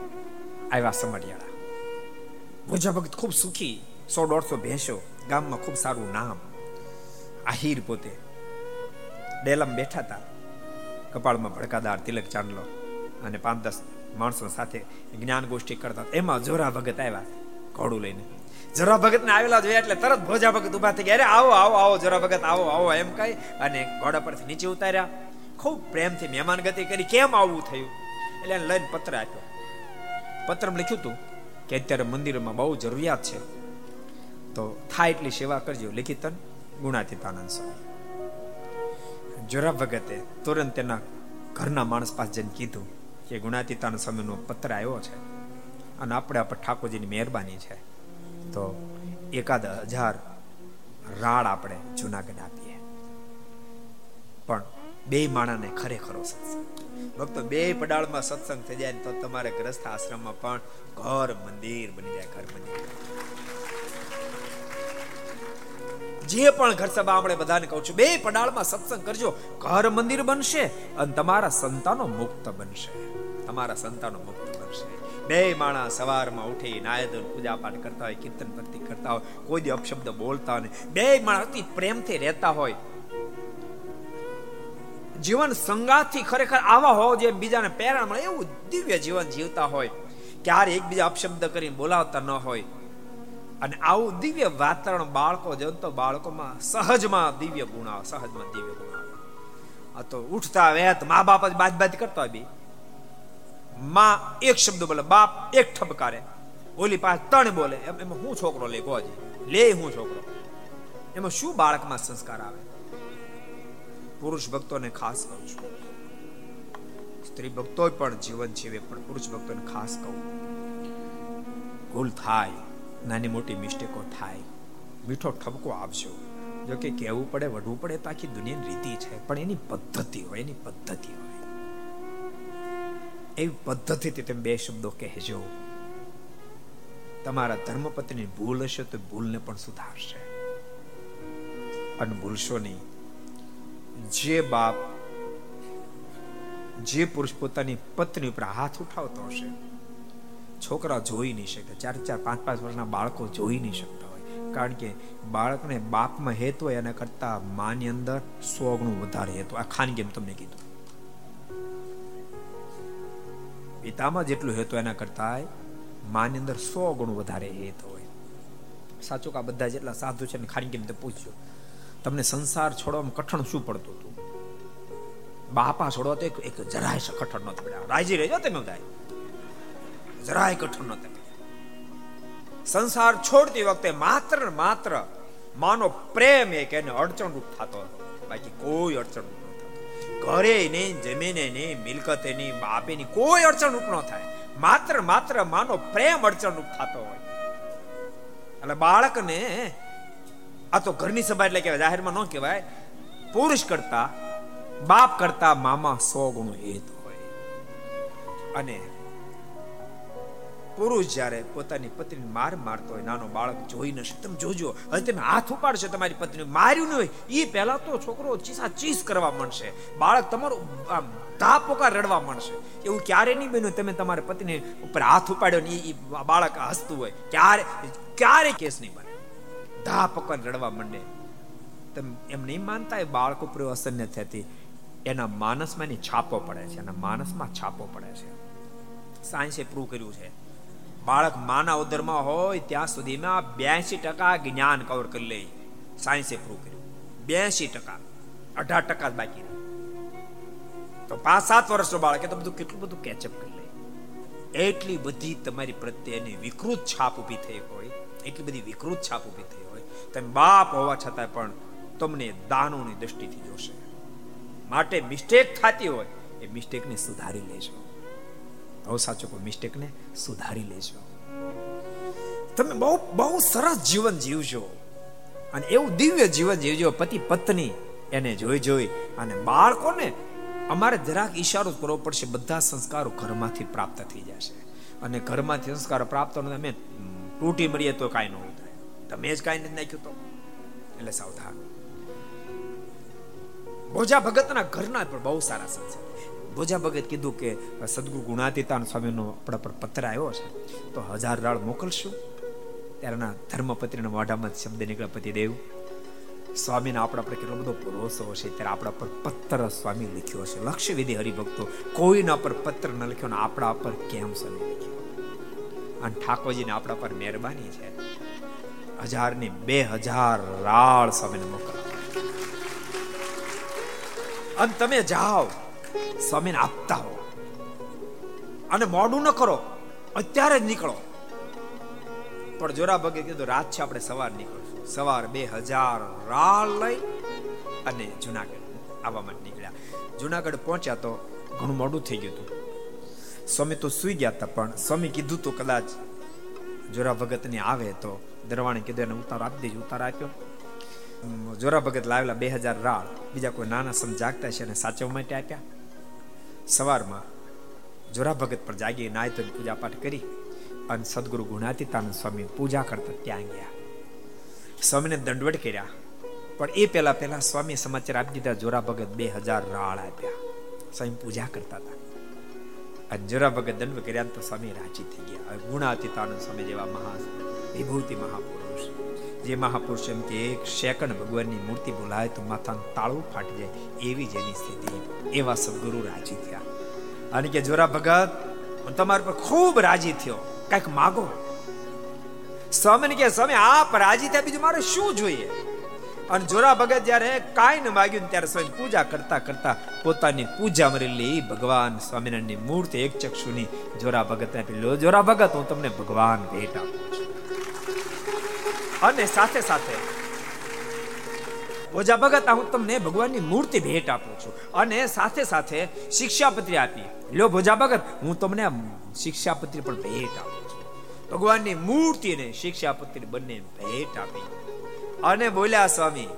Speaker 2: આવ્યા સમઢિયાળા. ભોજા ભગત ખૂબ સુખી, સો દોઢસો ભેંસો, ગામમાં ખૂબ સારું નામ. આહિર પોતે ડેલમ બેઠા હતા કપાળમાં ભડકાદાર તિલક ચાંદલો અને પાંચ દસ માણસો સાથે જ્ઞાન ગોષ્ઠી કરતા. એમાં જોરા ભગત આવ્યા ઘોડું લઈને. જોરા ભગત ને આવેલા જોયા એટલે તરત ભોજા ભગત ઊભા થઈ ગયા. આવો આવો આવો, જરા ભગત, આવો આવો, એમ કહી અને ઘોડા પરથી નીચે ઉતાર્યા. ખૂબ પ્રેમથી મહેમાન ગતિ કરી. કેમ આવવું થયું? એટલે એને લઈને પત્ર આપ્યો. પત્રમાં લખ્યું હતું કે અત્યારે મંદિરમાં બહુ જરૂરિયાત છે. તો થાય એટલી સેવા કરજો. લિખિતન ગુણાતીતાનંદ સ્વામી. જોરા ભગતે તુરંત તેના ઘરના માણસ પાસે જઈને કીધું કે ગુણાતીતાનંદ સ્વામીનો પત્ર આવ્યો છે. અને આપણે આપણે ઠાકોરજીની મહેરબાની છે. તો એકાદ હજાર રાડ આપણે જુનાગઢ આપીએ. પણ બે માણાને ખરેખરો સત્સંગ. ભક્તો, બે પડાળમાં સત્સંગ થઈ જાય તો તમારે ગ્રસ્થ આશ્રમમાં પણ ઘર મંદિર બની જાય, ઘર મંદિર. જે પણ ઘર સભા આપણે બધાને કહું છું, બે પડાળમાં સત્સંગ કરજો, ઘર મંદિર બનશે અને તમારા સંતાનો મુક્ત બનશે. તમારા સંતાનો મુક્ત બનશે. બે માણસ સવારમાં ઉઠી નાયદન પૂજા પાઠ કરતા હોય, કીર્તન ભક્તિ કરતા હોય, કોઈ દી અપશબ્દ બોલતા હોય બે માણસ અતિ પ્રેમથી રહેતા હોય. જીવન સંગાથી ખરેખર આવા હોવો જોઈએ, બીજાને પ્રેરણા મળે, એવું દિવ્ય જીવન જીવતા હોય. ક્યારે એકબીજા અપશબ્દ કરીને બોલાવતા ન હોય. અને આવું દિવ્ય વાતાવરણ બાળકો, જનતો બાળકોમાં સહજમાં દિવ્ય ગુણ આવે, સહજમાં દિવ્ય ગુણ આવે. આ તો ઉઠતા વેત, મા બાપ જ બાજ બાજ કરતા હોય બી. માં એક શબ્દ બોલે, બાપ એક ઠપકારે ઓલી પાસે ત્રણ બોલે. એમાં હું છોકરો લે? કોજી લે હું છોકરો. એમાં શું બાળકમાં સંસ્કાર આવે? પુરુષ ભક્તોને ખાસ કહું છું. સ્ત્રી ભક્તો પણ જીવન જીવે, પણ પુરુષ ભક્તોને ખાસ કહું. ભૂલ થાય, નાની મોટી મિસ્ટેકો થાય. મીઠો ઠપકો આપજો. જો કે કહેવું પડે, વઢવું પડે તો આખી દુનિયાની રીતિ છે, પણ એની પદ્ધતિ હોય, એની પદ્ધતિ હોય. એવી પદ્ધતિથી તમે બે શબ્દો કહેજો. તમારા ધર્મપતિની ભૂલ હશે તો ભૂલને પણ સુધારશે. અને ભૂલશો નહીં. જે બાપ, જે પુરુષ પોતાની પત્ની ઉપર હાથ ઉઠાવતો હશે, છોકરા જોઈ નહીં શકે ચાર ચાર, પાંચ પાંચ વર્ષના બાળકો જોઈ નહીં શકતા હોય. કારણ કે બાળકને બાપમાં હેત હોય એના કરતા માની અંદર સો ગણું વધારે હેતુ આ ખાનગી તમને કીધું. પિતામાં જેટલું હેતુ એના કરતા માની અંદર સો ગણું વધારે હેત હોય. સાચું કે આ બધા જેટલા સાધુ છે ને કેમ એમ પૂછજો. તમને સંસાર છોડવામાં કઠણ શું પડતું હતું? બાપા છોડવા તો એક જરાય કઠણ ન પડ્યા રાજી રહેજો તમે બધા જરાય કઠણ ન સંસાર છોડતી વખતે માત્ર માત્ર માનો પ્રેમ એક એને અડચણ રૂપ થતો હતો. બાકી કોઈ અડચણ રૂપ ન થતો ઘરે નહીં જમીને નહીં મિલકતે નહીં બાપે ની કોઈ અડચણ રૂપ ન થાય. માત્ર માત્ર માનો પ્રેમ અડચણ રૂપ થતો હોય. એટલે બાળકને, આ તો ઘરની સભા એટલે કહેવાય, જાહેરમાં ન કહેવાય, પુરુષ કરતા, બાપ કરતા મામા સો ગુણો હેત હોય. અને પુરુષ જ્યારે પોતાની પત્ની માર મારતો હોય, નાનો બાળક જોઈ ન તમે જોજો, હવે તમે હાથ ઉપાડશો તમારી પત્ની માર્યું ન હોય એ પહેલા તો છોકરો ચીસા ચીસ કરવા માંડશે. બાળક તમારું આમ ધા પોકાર રડવા માંડશે. એવું ક્યારે નહીં બન્યું, તમે તમારી પત્ની ઉપર હાથ ઉપાડ્યો ને એ બાળક હસતું હોય. ક્યારે ક્યારે કેસ નહીં બને. ધા પોકાર રડવા માંડે. તમે એમ નહીં માનતા એ બાળક ઉપર અસર ન થતી? એના માનસમાં એની છાપો પડે છે, એના માનસમાં છાપો પડે છે. સાયન્સે પ્રૂવ કર્યું છે. બાળક માના ઉદરમાં હોય, ત્યાં સુધીમાં બ્યાસી ટકા જ્ઞાન કવર કરી લે. સાયન્સે પ્રૂવ કર્યું. બ્યાસી ટકા. અઢાર ટકા બાકી તો પાંચ, સાત વર્ષનો બાળક તો બધું કેટલું બધું કેચઅપ કરી લે. એટલી બધી તમારી પ્રત્યેની વિકૃત છાપ ઊભી થઈ હોય, એટલી બધી વિકૃત છાપ ઊભી થઈ હોય, તમે બાપ હોવા છતાં પણ તમને દાનોની દ્રષ્ટિથી જોશે. માટે મિસ્ટેક થતી હોય, એ મિસ્ટેકને સુધારી લેજો. કોઈ મિસ્ટેકને સુધારી લેજો. તમે બહુ બહુ સરસ જીવન જીવજો. અને એવું દિવ્ય જીવન જીવજો, પતિ પત્ની એને જોઈ જોઈ. અને બાળકોને અમારે જરાક ઈશારો કરવો પડશે, બધા સંસ્કારો ઘરમાંથી પ્રાપ્ત થઈ જશે. અને ઘરમાંથી સંસ્કારો પ્રાપ્ત અમે તૂટી મળીએ તો કાંઈ ન થાય. તમે જ કાંઈ નથી નાખ્યું તો. એટલે સાવધાન. ભોજા ભગતના ઘરના પણ બહુ સારા સંસ્કાર ભોજા ભગત કીધું કે સદગુરુ ગુણાતીતાન સ્વામીનો આપણા પર પત્ર આવ્યો છે. તો હજાર રાળ મોકલશું. ત્યારેના ધર્મપત્રીના મોઢામાં શબ્દ નીકળ્યા પતિદેવ સ્વામીને આપણા પર કેટલો બધો ભરોસો હશે, ત્યારે આપણા પર પત્ર સ્વામી લખ્યો છે લક્ષ્ય વિધિ હરિભક્તો, કોઈના પર પત્ર ન લખ્યો ને આપણા પર કેમ સ્વામી લખ્યો? અને ઠાકોરજીને આપણા પર મહેરબાની છે. હજાર ને બે હજાર રાળ સ્વામીને મોકલ. અને તમે જાઓ. સ્વામીને આપતા હો. અને મોડું ન કરો, અત્યારે જ નીકળો. પણ જોરા ભગે કીધું, રાત છે, આપણે સવાર નીકળશું. સવાર બે હજાર રાળ લઈ અને જુનાગઢ આવવા માટે નીકળ્યા. જુનાગઢ પહોંચ્યા તો ઘણું મોડું થઈ ગયું હતું. સ્વામી તો સુઈ ગયા હતા, પણ સ્વામી કીધું તો કદાચ જોરા ભગત ને આવે તો દરવાણે કીધું, એને ઉતાર આપી દેજો, ઉતાર આપ્યો. જોરા ભગત લાવેલા બે હજાર રાળ બીજા કોઈ નાના સમ જાગતા છે અને સાચવવા માટે આપ્યા. સવારમાં જોરા ભગત પર જાગી નાય તો પૂજા પાઠ કરી અને સદગુરુ ગુણાતીતાનંદ સ્વામી પૂજા કરતા ત્યાં ગયા. સ્વામીને દંડવટ કર્યા. પણ એ પેલા પેલા સ્વામી સમાચાર આપી દીધા, જોરા ભગત બે હજાર રાળ આપ્યા. સ્વામી પૂજા કરતા હતા. અને જોરા ભગત દંડ કર્યા તો સ્વામી રાજી થઈ ગયા. ગુણાતીતાનંદ સ્વામી જેવા મહા વિભૂતિ મહાપુરુષ. જે મહાપુરુષ એમ કે એક સેકન્ડ ભગવાનની મૂર્તિ બોલાય તો માથાનું તાળું ફાટી જાય. એવી જેની સ્થિતિ. એવા સદગુરુ રાજી થયા. અને કે જોરા ભગત તમારા પર ખૂબ રાજી થયો. કંઈક માગો? સ્વામી કે, સ્વામી, આપ રાજી થયા, બીજું મારે શું જોઈએ? અને જોરા ભગત જયારે કાંઈ ન માગ્યું ત્યારે સ્વામી પૂજા કરતા કરતા પોતાની પૂજા મરેલી ભગવાન સ્વામિનારાયણની મૂર્તિ, એક ચક્ષુની જોરા ભગત આપી લો. જોરા ભગત, હું તમને ભગવાન ભેટ આપું છું. અને સાથે સાથે ઓજા ભગત હું તમને ભગવાનની મૂર્તિ ભેટ આપું છું. અને સાથે સાથે શિક્ષાપત્રી આપી. લો ભોજા ભગત, હું તમને શિક્ષાપત્રી પણ ભેટ આપું છું. ભગવાનની મૂર્તિ ને શિક્ષાપત્રી બંને ભેટ આપી. અને બોલ્યા, સ્વામી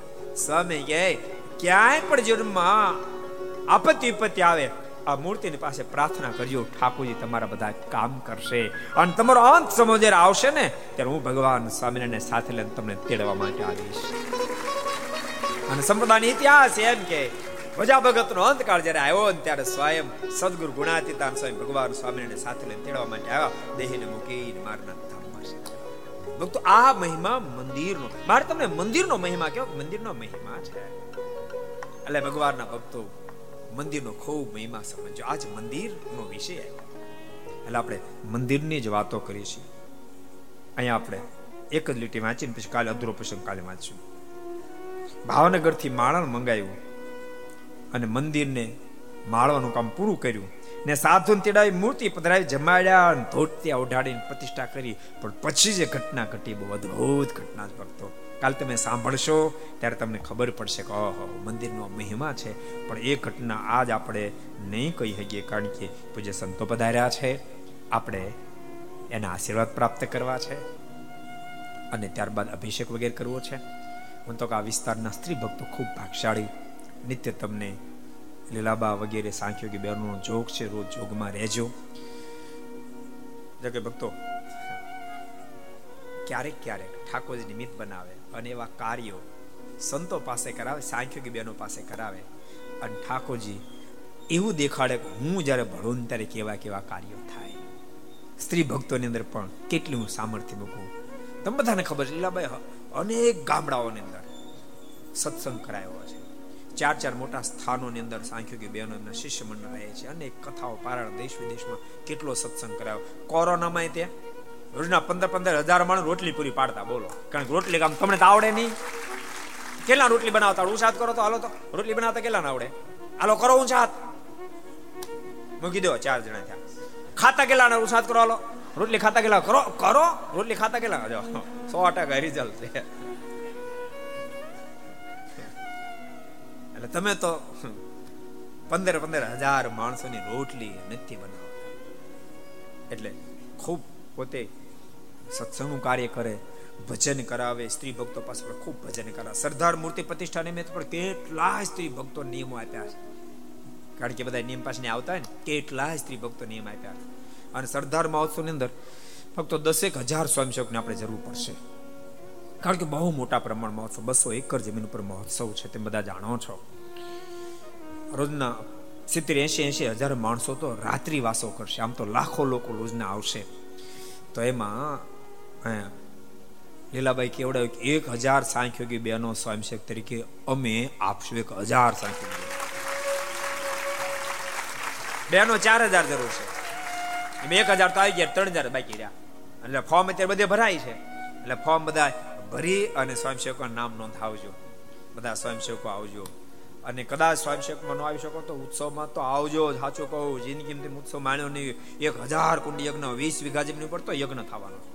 Speaker 2: સ્વામી કે, ક્યાંય પણ જન્મમાં આપત્તિ વિપત્તિ આવે આ મૂર્તિની પાસે પ્રાર્થના કરજો ઠાકોરજી, તમારા બધા કામ કરશે. અને તમારો અંત સમય જ્યારે આવશે ને, ત્યારે હું ભગવાન સ્વામિનારાયણ સાથે લઈને તમને તેડવા માટે આવીશ. અને સંપ્રદાયનો ઇતિહાસ એમ કે પ્રજા ભગત નો અંતકાળ જયારે આવ્યો ને ત્યારે સ્વયં સદગુરુ ગુણાતીતાન સ્વયં ભગવાન સ્વામિનારાયણ સાથે લઈને તેડવા માટે આવ્યા. દેહને મૂકીને મારના ભક્તો, આ મહિમા મંદિરનો, મારે તમને મંદિરનો મહિમા કહો? મંદિરનો મહિમા છે. એટલે ભગવાનના ભક્તો મંદિરનો ખૂબ મહિમા સમજો આજ મંદિરનો વિષય એટલે આપણે મંદિરની જ વાતો કરીએ છીએ. અહીંયા આપણે એક જ લીટી વાંચીને પછી કાલે અધૂરો પ્રસંગ કાલે વાંચશું. ભાવનગરથી માળણ મંગાવ્યું અને મંદિરને માળવાનું કામ પૂરું કર્યું. ને સાધુ તેડાવી મૂર્તિ પધરાવી જમાડ્યા અને ધોતિયા ઓઢાડીને પ્રતિષ્ઠા કરી. પણ પછી જે ઘટના ઘટી, બહુ અદ્ભુત ઘટના જ ભક્તો કાલ તમે સાંભળશો, ત્યારે તમને ખબર પડશે કે ઓહો, મંદિરનો મહિમા છે. પણ એ ઘટના આજ આપણે નહીં કહી શકીએ, કારણ કે પૂજ્ય સંતો પધાર્યા છે. આપણે એના આશીર્વાદ પ્રાપ્ત કરવા છે. અને ત્યારબાદ અભિષેક વગેરે કરવો છે. હું તો આ વિસ્તારના સ્ત્રી ભક્તો ખૂબ ભાગશાળી. નિત્ય તમને લીલાબા વગેરે સાંખ્યોગી બહેનોનો જોગ છે, રોજ જોગમાં રહેજો. કે ભક્તો ક્યારેક ક્યારેક ઠાકોરજી નિમિત્ત બનાવે અને એવા કાર્યો સંતો પાસે કરાવે સાંખ્યોગી બહેનો પાસે કરાવે. અને ઠાકોરજી એવું દેખાડે કે હું જ્યારે ભણું ત્યારે કેવા કેવા કાર્યો થાય. સ્ત્રી ભક્તોની અંદર પણ કેટલું હું સામર્થ્ય મૂકું. તમે બધાને ખબર છે લીલાભાઈ અનેક ગામડાઓની અંદર સત્સંગ કરાયો છે. ચાર ચાર મોટા સ્થાનોની અંદર સાંખ્યોગી બહેનો એમના શિષ્ય મંડળ રહે છે. અનેક કથાઓ પારણ દેશ વિદેશમાં કેટલો સત્સંગ કરાયો. કોરોનામાં તે રોજના પંદર પંદર હજાર માણસ રોટલી પૂરી પાડતા, બોલો. કારણ કે રોટલી કામ તમને તો આવડે નહીં. કેટલા રોટલી બનાવતા? ઉસાદ કરો તો હાલો તો. રોટલી બનાવતા કેટલા આવડે? હાલો, કરો હું સાત. મૂકી દો ચાર જણા થયા. ખાતા કેટલા ઉસાદ કરો, હાલો. રોટલી ખાતા કેટલા? કરો કરો. રોટલી ખાતા કેટલા? જો, સો ટકા રિઝલ્ટ છે. એટલે તમે તો પંદર પંદર હજાર માણસોની રોટલી નથી બનાવતા. એટલે ખૂબ પોતે સત્સંગનું કાર્ય કરે, ભજન કરાવે, સ્ત્રી ભક્તો પાસે પણ ખૂબ ભજન કરાવે. સરદાર મૂર્તિ પ્રતિષ્ઠા નિમિત્ત પણ કેટલા સ્ત્રી ભક્તો નિયમો આપ્યા છે. કારણ કે બધા નિયમ પાસે આવતા હોય ને કેટલા સ્ત્રી ભક્તો નિયમ આપ્યા અને સરદાર મહોત્સવની અંદર ફક્ત દસેક હજાર સ્વયંસેવકને આપણે જરૂર પડશે. કારણ કે બહુ મોટા પ્રમાણ મહોત્સવ, બસો એકર જમીન ઉપર મહોત્સવ છે, તેમ બધા જાણો છો. રોજના સિત્તેર એસી એસી હજાર માણસો તો રાત્રિ વાસો કરશે. આમ તો લાખો લોકો રોજના આવશે. તો એમાં લીલાબાઈ કેવડાવ્યું કે એક હજાર સાંખ્યોગી બહેનો સ્વયંસેવક તરીકે અમે આપશું. એક હજાર સાંખ્યોગી બહેનો ચાર હજાર જરૂર છે. એક હજાર તો આવી ગયા, ત્રણ હજાર બાકી રહ્યા. એટલે ફોર્મ અત્યારે બધે ભરાય છે. એટલે ફોર્મ બધા ભરી અને સ્વયંસેવકો નામ નોંધાવજો. બધા સ્વયંસેવકો આવજો. અને કદાચ સ્વયંસેવકમાં ન આવી શકો તો ઉત્સવમાં તો આવજો સાચું કહું, જિંદગીમાં ઉત્સવ માણ્યો નહીં. એક હજાર કુંડ યજ્ઞ, વીસ વીઘા જેમની ઉપર તો યજ્ઞ થવાનો.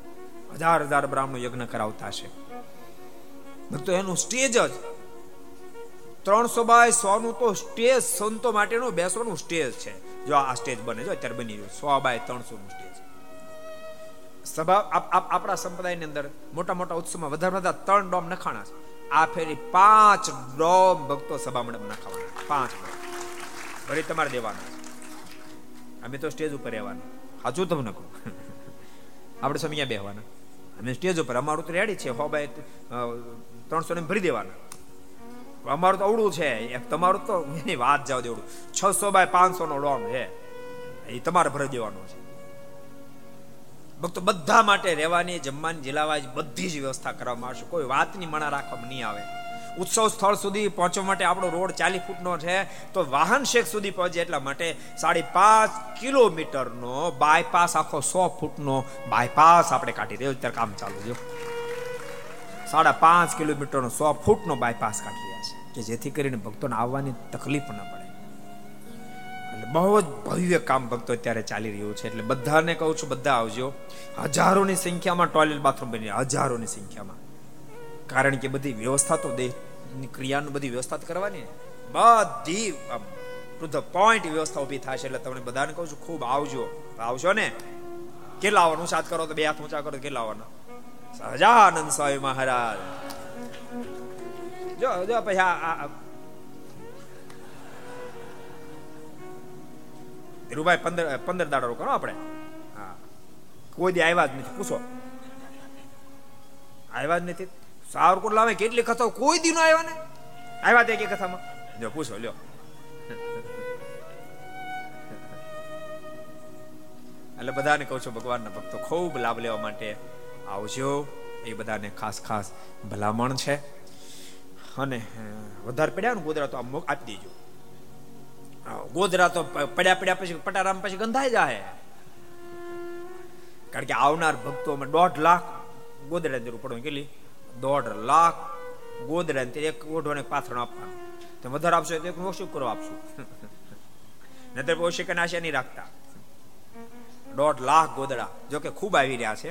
Speaker 2: હજાર હજાર બ્રાહ્મણો યજ્ઞ કરાવતા છે તો એનું સ્ટેજ જ ત્રણસો બાય સોનું તો સ્ટેજ સંતો માટેનું બેસવાનું સ્ટેજ છે. જો આ સ્ટેજ બને, જો અત્યારે બની રહ્યું, સો બાય ત્રણસો નું સ્ટેજ. સભા આપણા સંપ્રદાયની અંદર મોટા મોટા ઉત્સવમાં વધારે વધારે ત્રણ ડોમ નખાણા છે. આ ફેરી પાંચ ડોમ ભક્તો સભા મંડપ નખાવાના પાંચ ડોમ. ફરી તમારે દેવાના. અમે તો સ્ટેજ ઉપર રહેવાના. હાજુ તમને કહું. [LAUGHS] આપણે સમયા બેહવાના. અમે સ્ટેજ ઉપર અમારું તો રેડી છે. હો ભાઈ ત્રણસો ને ભરી દેવાના. અમારું તો અવડું છે. તમારું તો, એની વાત જાવ દેવડું છસો બાય પાંચસો નો લોન છે. એ તમારે ભરી દેવાનો છે. ભક્તો, બધા માટે રહેવાની, જમવાની જિલ્લાવાજ બધી જ વ્યવસ્થા કરવામાં આવશે. કોઈ વાતની મણા રાખવામાં નહીં આવે. ઉત્સવ સ્થળ સુધી પહોંચવા માટે આપણો રોડ ચાલીસ ફૂટનો છે. તો વાહન શેખ સુધી પહોંચે એટલા માટે સાડી પાંચ કિલોમીટરનો બાયપાસ આખો સો ફૂટનો બાયપાસ આપણે કાઢી રહ્યો અત્યારે કામ ચાલુ છે. સાડા પાંચ કિલોમીટરનો સો ફૂટનો બાયપાસ કાઢી રહ્યા છે. કે જેથી કરીને ભક્તોને આવવાની તકલીફ ન પડે. એટલે બહુ જ ભવ્ય કામ ભક્તો અત્યારે ચાલી રહ્યું છે. એટલે બધાને કહું છું, બધા આવજો. હજારોની સંખ્યામાં ટોયલેટ બાથરૂમ બની હજારોની સંખ્યામાં. કારણ કે બધી વ્યવસ્થા તો દેહની ક્રિયાનું બધી વ્યવસ્થા કરવાની બધી ટુ પોઈન્ટ વ્યવસ્થા ઊભી થાય છે. એટલે તમને બધાને કહું છું, ખૂબ આવજો. આવશો ને? કેટલા આવવાનું? સાત કરો તો બે હાથ ઊંચા કરો કેટલા આવવાના? સહજાનંદ સ્વામી મહારાજ. જો જો પછી આ ધીરુભાઈ, પંદર પંદર દાડો કરો આપણે. હા. કોઈ દી આવ્યા જ નથી. પૂછો. આવ્યા જ નથી. સાવરકોટ લાવે કેટલી કથાઓ? કોઈ દિનો આવ્યા ને? આવ્યા તે કે કથામાં. જો પૂછો, લ્યો. એટલે બધાને કહું છું, ભગવાનના ભક્તો, ખૂબ લાભ લેવા માટે આવજો. એ બધાને ખાસ ખાસ ભલામણ છે. અને વધારે પડ્યા ને ગોદરા તો આમ આપી દેજો. ગોદરા તો પડ્યા પડ્યા પછી પટારામ પછી ગંધાઈ જાય કારણ કે આવનાર ભક્તોમાં દોઢ લાખ ગોદડા જરૂર પડે કેટલી? દોઢ લાખ ગોદડા એક ઓઢવાને ને પાથરણ આપવાનું. તો વધારે આપશો તો એક ઓછું કરો આપશું. નતર ઓછી કે નાશે નહીં રાખતા. દોઢ લાખ ગોદડા. જો કે ખૂબ આવી રહ્યા છે,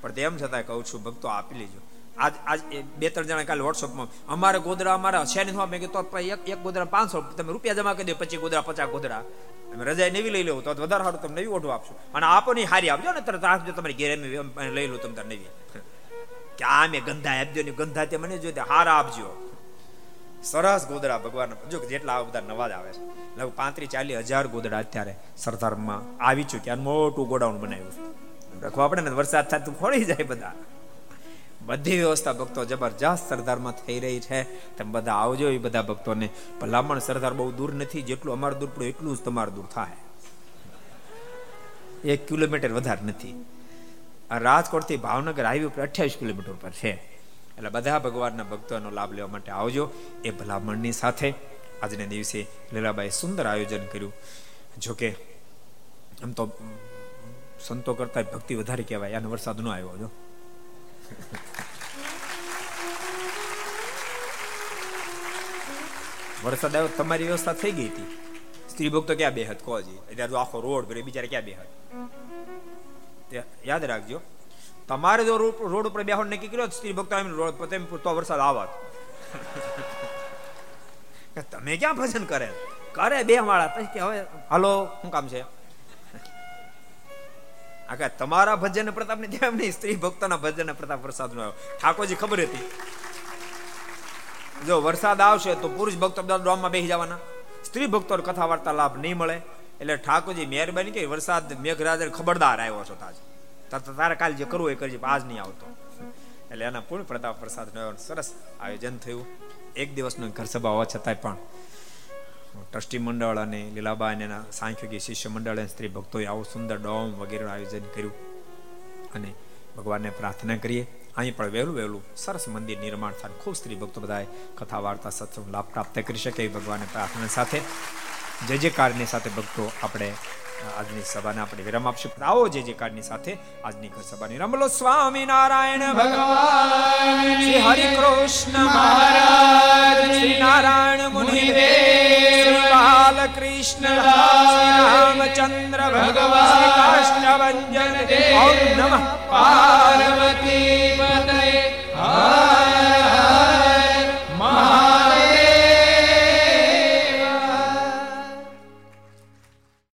Speaker 2: પણ તેમ છતાં કહું છું, ભક્તો આપી લેજો. આજ આજ બે, ત્રણ જણા કાલે વોટ્સઅપમાં, અમારે ગોદરા અમારા છે નહીં મેં કીધું એક એક ગોદરા પાંચસો તમે રૂપિયા જમા કરી દો પચીસ ગોદરા પચાસ ગોદરા તમે રજા નવી લઈ લેવું, તો વધારે સારું તમે નવી ઓઢું આપશો. અને આપો નહીં હારી આપજો ને, તરત આપજો તમારી ઘેર લઈ લો, તમે નવી. કે આ મેં ગંધા આપજો ને ગંધા તે મને જો હારા આપજો. સરસ ગોદડા ભગવાન. જો જેટલા આ બધા નવા જ આવે છે. લગભગ પાંત્રીસ ચાલીસ હજાર ગોદડા અત્યારે સરદારમાં આવી ચૂક્યા મોટું ગોડાઉન બનાવ્યું રાખવા આપણે ને વરસાદ થાય તો ખોળી જાય બધા. બધી વ્યવસ્થા ભક્તો જબરજસ્ત સરદારમાં થઈ રહી છે. તમે બધા આવજો એ બધા ભક્તોને. ભલામણ સરદાર બહુ દૂર નથી. જેટલું અમારું દૂર પડે એટલું જ તમારું દૂર થાય. એક કિલોમીટર વધારે નથી. રાજકોટથી ભાવનગર હાઈવે ઉપર અઠ્યાવીસ કિલોમીટર પર છે. એટલે બધા ભગવાનના ભક્તોનો લાભ લેવા માટે આવજો. એ ભલામણની સાથે આજને દિવસે લીલાબાઈ સુંદર આયોજન કર્યું. જોકે આમ તો સંતો કરતા ભક્તિ વધારે કહેવાય. અને વરસાદ નો આવ્યો જો. વરસાદ આવ્યો તમારી વ્યવસ્થા થઈ ગઈ હતી. સ્ત્રી ભક્તો ક્યાં બેહત? કહો જી. અત્યારે આખો રોડ ભરે બિચારે ક્યાં યાદ રાખજો. તમારે જો રોડ ઉપર બેહો નક્કી કર્યો સ્ત્રી ભક્તો રોડ તેમ તો વરસાદ આવત તમે ક્યાં ભજન કરે? કરે બે માળા પછી હવે, હાલો, શું કામ છે? આખા તમારા ભજન પ્રતાપ ને જેમ નહીં, સ્ત્રી ભક્તોના ભજન પ્રતાપ વરસાદ નો આવ્યો. ઠાકોરજી ખબર હતી. જો વરસાદ આવશે તો પુરુષ ભક્તો ડોમમાં બેસી જવાના. સ્ત્રી ભક્તો કથા વાર્તા લાભ નહીં મળે. એટલે ઠાકોરજી મહેરબાની કરી વરસાદ મેઘરાજ ખબરદાર આવ્યો છો તાજ. તારે કાલ જે કરવું એ કરજે આજ નહીં આવતો. એટલે એના પૂર્ણ પ્રતાપ પ્રસાદ સરસ આયોજન થયું. એક દિવસનો ઘર સભા હોવા છતાંય પણ ટ્રસ્ટી મંડળ અને લીલાબા અને એના સાંખ્યોગી શિષ્ય મંડળ અને સ્ત્રી ભક્તોએ આવું સુંદર ડોમ વગેરેનું આયોજન કર્યું. અને ભગવાનને પ્રાર્થના કરીએ. અહીં પણ વહેલું વહેલું સરસ મંદિર નિર્માણ થાય ખૂબ સ્ત્રી ભક્તો બધાએ કથા વાર્તા સત્સંગ લાભ પ્રાપ્ત કરી શકે ભગવાનને પ્રાર્થના સાથે જય જયકારની સાથે ભક્તો આપણે આજની સભાને આપણે વિરામ આપશું. આવો જે જે કાર્ડની સાથે આજની ઘર સભાની રમલો સ્વામી નારાયણ ભગવાન, શ્રી હરિ કૃષ્ણ મહારાજ, શ્રી નારાયણ મુનિ શ્રી બાલકૃષ્ણ રામચંદ્ર ભગવાન કાષ્ટભંજન દેવ નમઃ. પાર્વતી